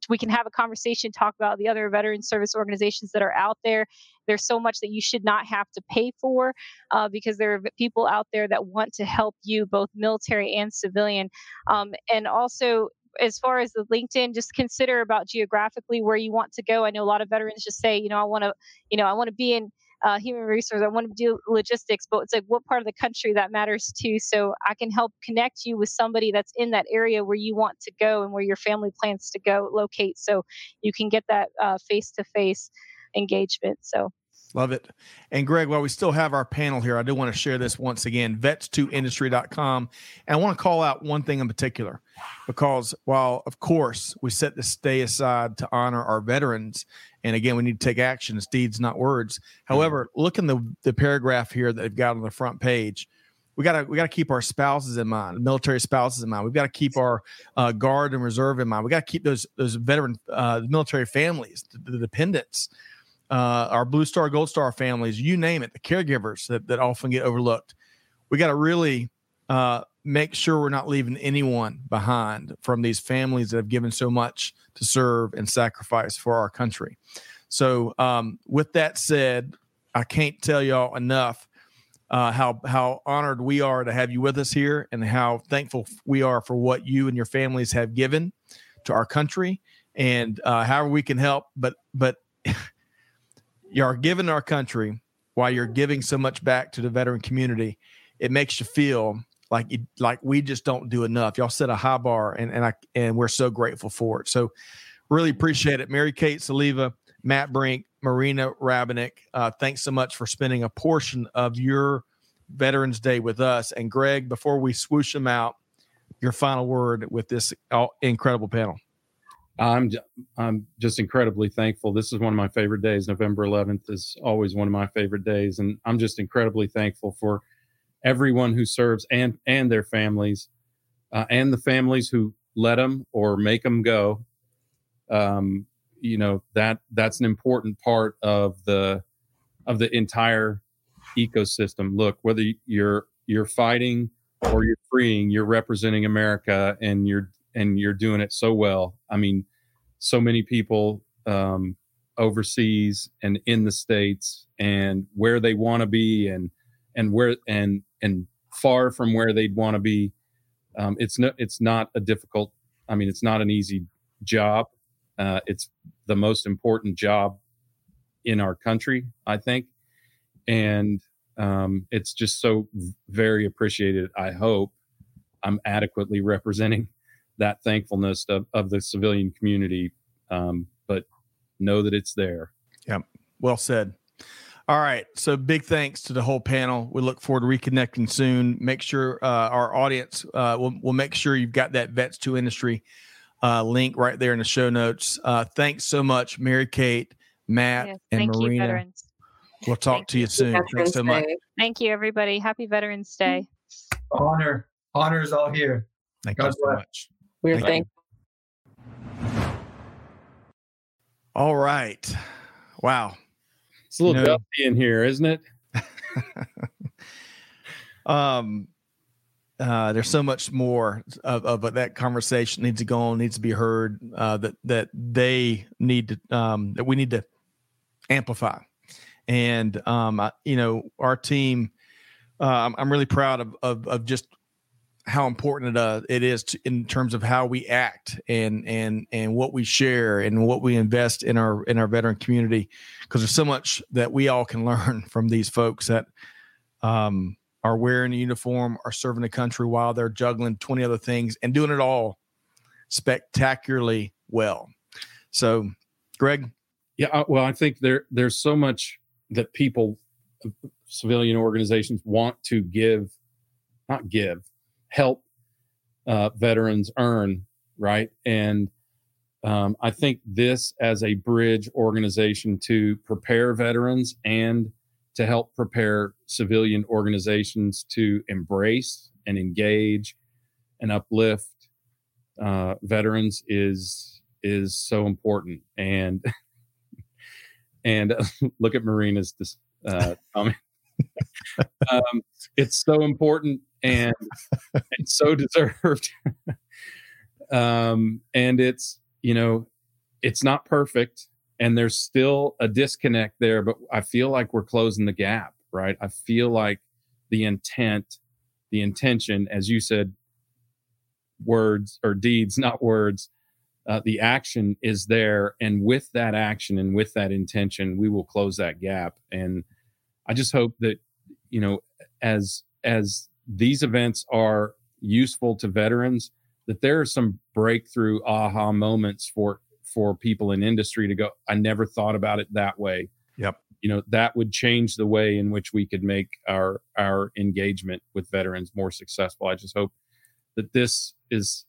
we can have a conversation, talk about the other veteran service organizations that are out there. There's so much that you should not have to pay for uh, because there are people out there that want to help you, both military and civilian. Um, and also, as far as the LinkedIn, just consider about geographically where you want to go. I know a lot of veterans just say, you know, I want to, you know, I want to be in uh, human resource. I want to do logistics, but it's like what part of the country that matters too. So I can help connect you with somebody that's in that area where you want to go and where your family plans to go locate. So you can get that face to face engagement. So Love it. And Greg, while we still have our panel here, I do want to share this once again vets2industry.com. And I want to call out one thing in particular because while, of course, we set this day aside to honor our veterans, and again, we need to take action, it's deeds, not words. However, look in the, the paragraph here that they've got on the front page. We gotta we gotta keep our spouses in mind, military spouses in mind. We've got to keep our uh, guard and reserve in mind. We got to keep those those veteran uh, military families, the, the dependents, uh, our Blue Star, Gold Star families, you name it, the caregivers that, that often get overlooked. We got to really uh, make sure we're not leaving anyone behind from these families that have given so much to serve and sacrifice for our country. So, um, with that said, I can't tell y'all enough uh, how how honored we are to have you with us here, and how thankful we are for what you and your families have given to our country, and uh, however we can help. But but you're giving our country while you're giving so much back to the veteran community, it makes you feel like you, like we just don't do enough. Y'all set a high bar, and and I and we're so grateful for it. So, really appreciate it, Mary Kate Soliva, Matt Brink, Marina Rabinick. Uh, thanks so much for spending a portion of your Veterans Day with us. And Greg, before we swoosh them out, your final word with this incredible panel. I'm I'm just incredibly thankful. This is one of my favorite days. November 11th is always one of my favorite days, and I'm just incredibly thankful for everyone who serves and and their families, uh, and the families who let them or make them go. Um, you know that that's an important part of the of the entire ecosystem. Look, whether you're you're fighting or you're freeing, you're representing America, and you're and you're doing it so well. I mean, so many people um, overseas and in the states, and where they want to be, and and where and and far from where they'd want to be. um, it's no, it's not a difficult. I mean, it's not an easy job. Uh, it's the most important job in our country, I think, and um, it's just so very appreciated. I hope I'm adequately representing that thankfulness of, of the civilian community, um, but know that it's there. Yeah, well said. All right. So big thanks to the whole panel. We look forward to reconnecting soon. Make sure uh, our audience uh, will will make sure you've got that Vets to Industry uh, link right there in the show notes. Uh, thanks so much, Mary Kate, Matt, Yes, and thank Marina. you, veterans. we'll talk Thank to you you. soon. Thanks so much. Day. Thank you, everybody. Happy Veterans Day. Honor, honor is all here. Thank God you so bless. much. We're Thank you. thankful. All right. Wow. It's a little You know- dusty in here, isn't it? um uh there's so much more of, of that conversation needs to go on needs to be heard uh that that they need to um that we need to amplify and um I, you know our team uh, I'm, I'm really proud of, of of just how important it, uh, it is to, in terms of how we act and and and what we share and what we invest in our in our veteran community because there's so much that we all can learn from these folks that um, are wearing a uniform, are serving the country while they're juggling 20 other things and doing it all spectacularly well. So, Greg, Yeah, uh, well, I think there there's so much that people, uh, civilian organizations, want to give, not give, help uh, veterans earn, right? And um, I think this as a bridge organization to prepare veterans and to help prepare civilian organizations to embrace and engage and uplift uh, veterans is is so important and and look at Marina's this uh, comment. Um, it's so important and so deserved. um, and it's you know it's not perfect, and there's still a disconnect there. But I feel like we're closing the gap, right? I feel like the intent, the intention, as you said, words or deeds, not words uh, the action is there and with that action and with that intention we will close that gap and i just hope that you know as as these events are useful to veterans that there are some breakthrough aha moments for for people in industry to go i never thought about it that way Yep. you know that would change the way in which we could make our our engagement with veterans more successful i just hope that this is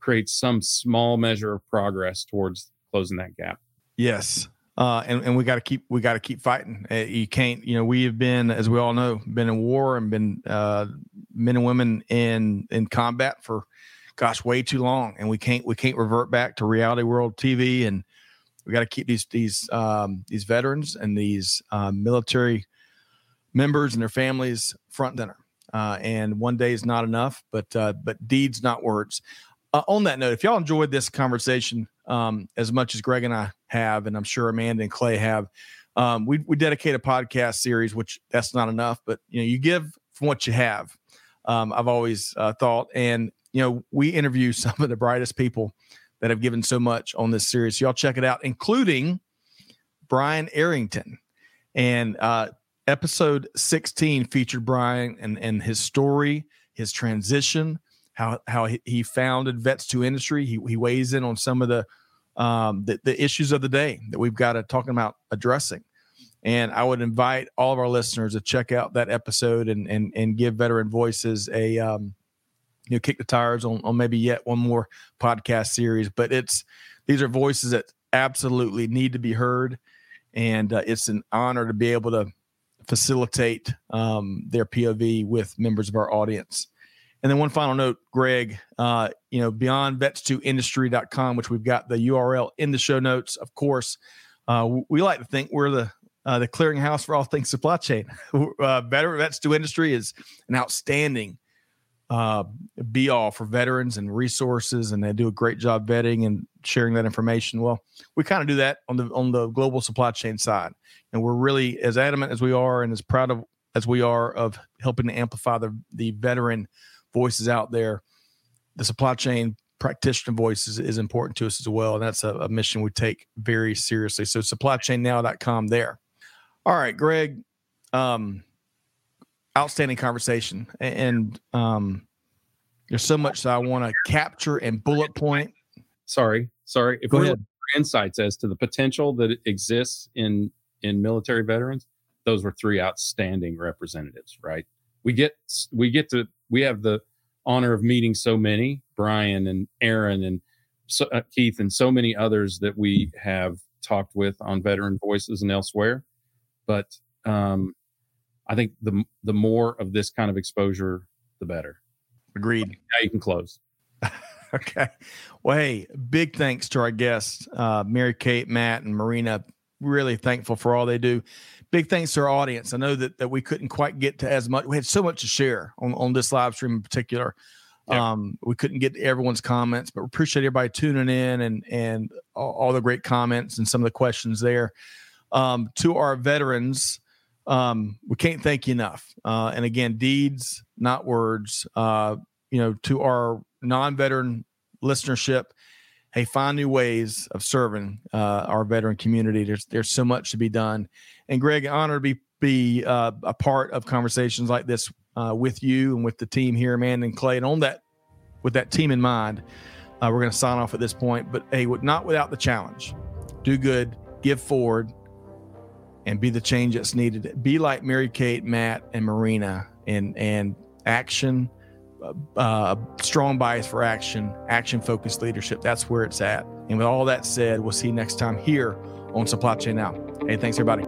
creates some small measure of progress towards closing that gap. yes. Uh, and, and we got to keep we got to keep fighting. Uh, you can't, you know, we have been, as we all know, been in war and been uh, men and women in in combat for, gosh, way too long, and we can't we can't revert back to reality world TV, and we got to keep these these um, these veterans and these uh, military members and their families front center. Uh, and one day is not enough, but uh, but deeds, not words. On that note, if y'all enjoyed this conversation um, as much as Greg and I have, and I'm sure Amanda and Clay have, um, we we dedicate a podcast series, which that's not enough, but you know, you give from what you have. Um, I've always uh, thought, and you know, we interview some of the brightest people that have given so much on this series. Y'all check it out, including Brian Arrington, and uh, episode 16 featured Brian and and his story, his transition how how he- founded Vets to Industry. He he weighs in on some of the um the, the issues of the day that we've got to talking about addressing. And I would invite all of our listeners to check out that episode and and and give veteran voices a um you know kick the tires on on maybe yet one more podcast series. But it's these are voices that absolutely need to be heard, and uh, it's an honor to be able to facilitate um, their POV with members of our audience. And then one final note, Greg, uh, you know, beyond vets2industry.com, which we've got the URL in the show notes. Of course, uh, we like to think we're the uh, the clearinghouse for all things supply chain. uh, Better Vets to Industry is an outstanding uh, be all for veterans and resources, and they do a great job vetting and sharing that information. Well, we kind of do that on the on the global supply chain side, and we're really as adamant as we are and as proud of as we are of helping to amplify the the veteran voices out there. the supply chain practitioner voice is, is important to us as well. And that's a, a mission we take very seriously. So supplychainnow.com there. All right, Greg. Um, outstanding conversation. And um, there's so much that I want to capture and bullet point. Sorry, sorry. If Go we're ahead. for insights as to the potential that exists in in military veterans, those were three outstanding representatives. Right? We get we get to we have the honor of meeting so many Brian and Aaron and so, uh, Keith and so many others that we have talked with on Veteran Voices and elsewhere. But um, I think the the more of this kind of exposure, the better. Agreed. Now you can close. Okay. Well, hey, big thanks to our guests, uh, Mary Kate, Matt, and Marina. Really thankful for all they do. Big thanks to our audience. I know that, that we couldn't quite get to as much. We had so much to share on, on this live stream in particular. Um, we couldn't get to everyone's comments, but we appreciate everybody tuning in and and all, all the great comments and some of the questions there. Um, to our veterans, um, we can't thank you enough. Uh, and again, deeds, not words. Uh, you know, to our non-veteran listenership, hey, find new ways of serving uh, our veteran community. There's there's so much to be done. And Greg, honor to be be uh, a part of conversations like this uh, with you and with the team here, man, and Clay. And on that, with that team in mind, uh, we're going to sign off at this point. But hey, not without the challenge. Do good, give forward, and be the change that's needed. Be like Mary Kate, Matt, and Marina, and and action uh, strong bias for action, action focused leadership. That's where it's at. And with all that said, we'll see you next time here on Supply Chain Now. Hey, thanks everybody.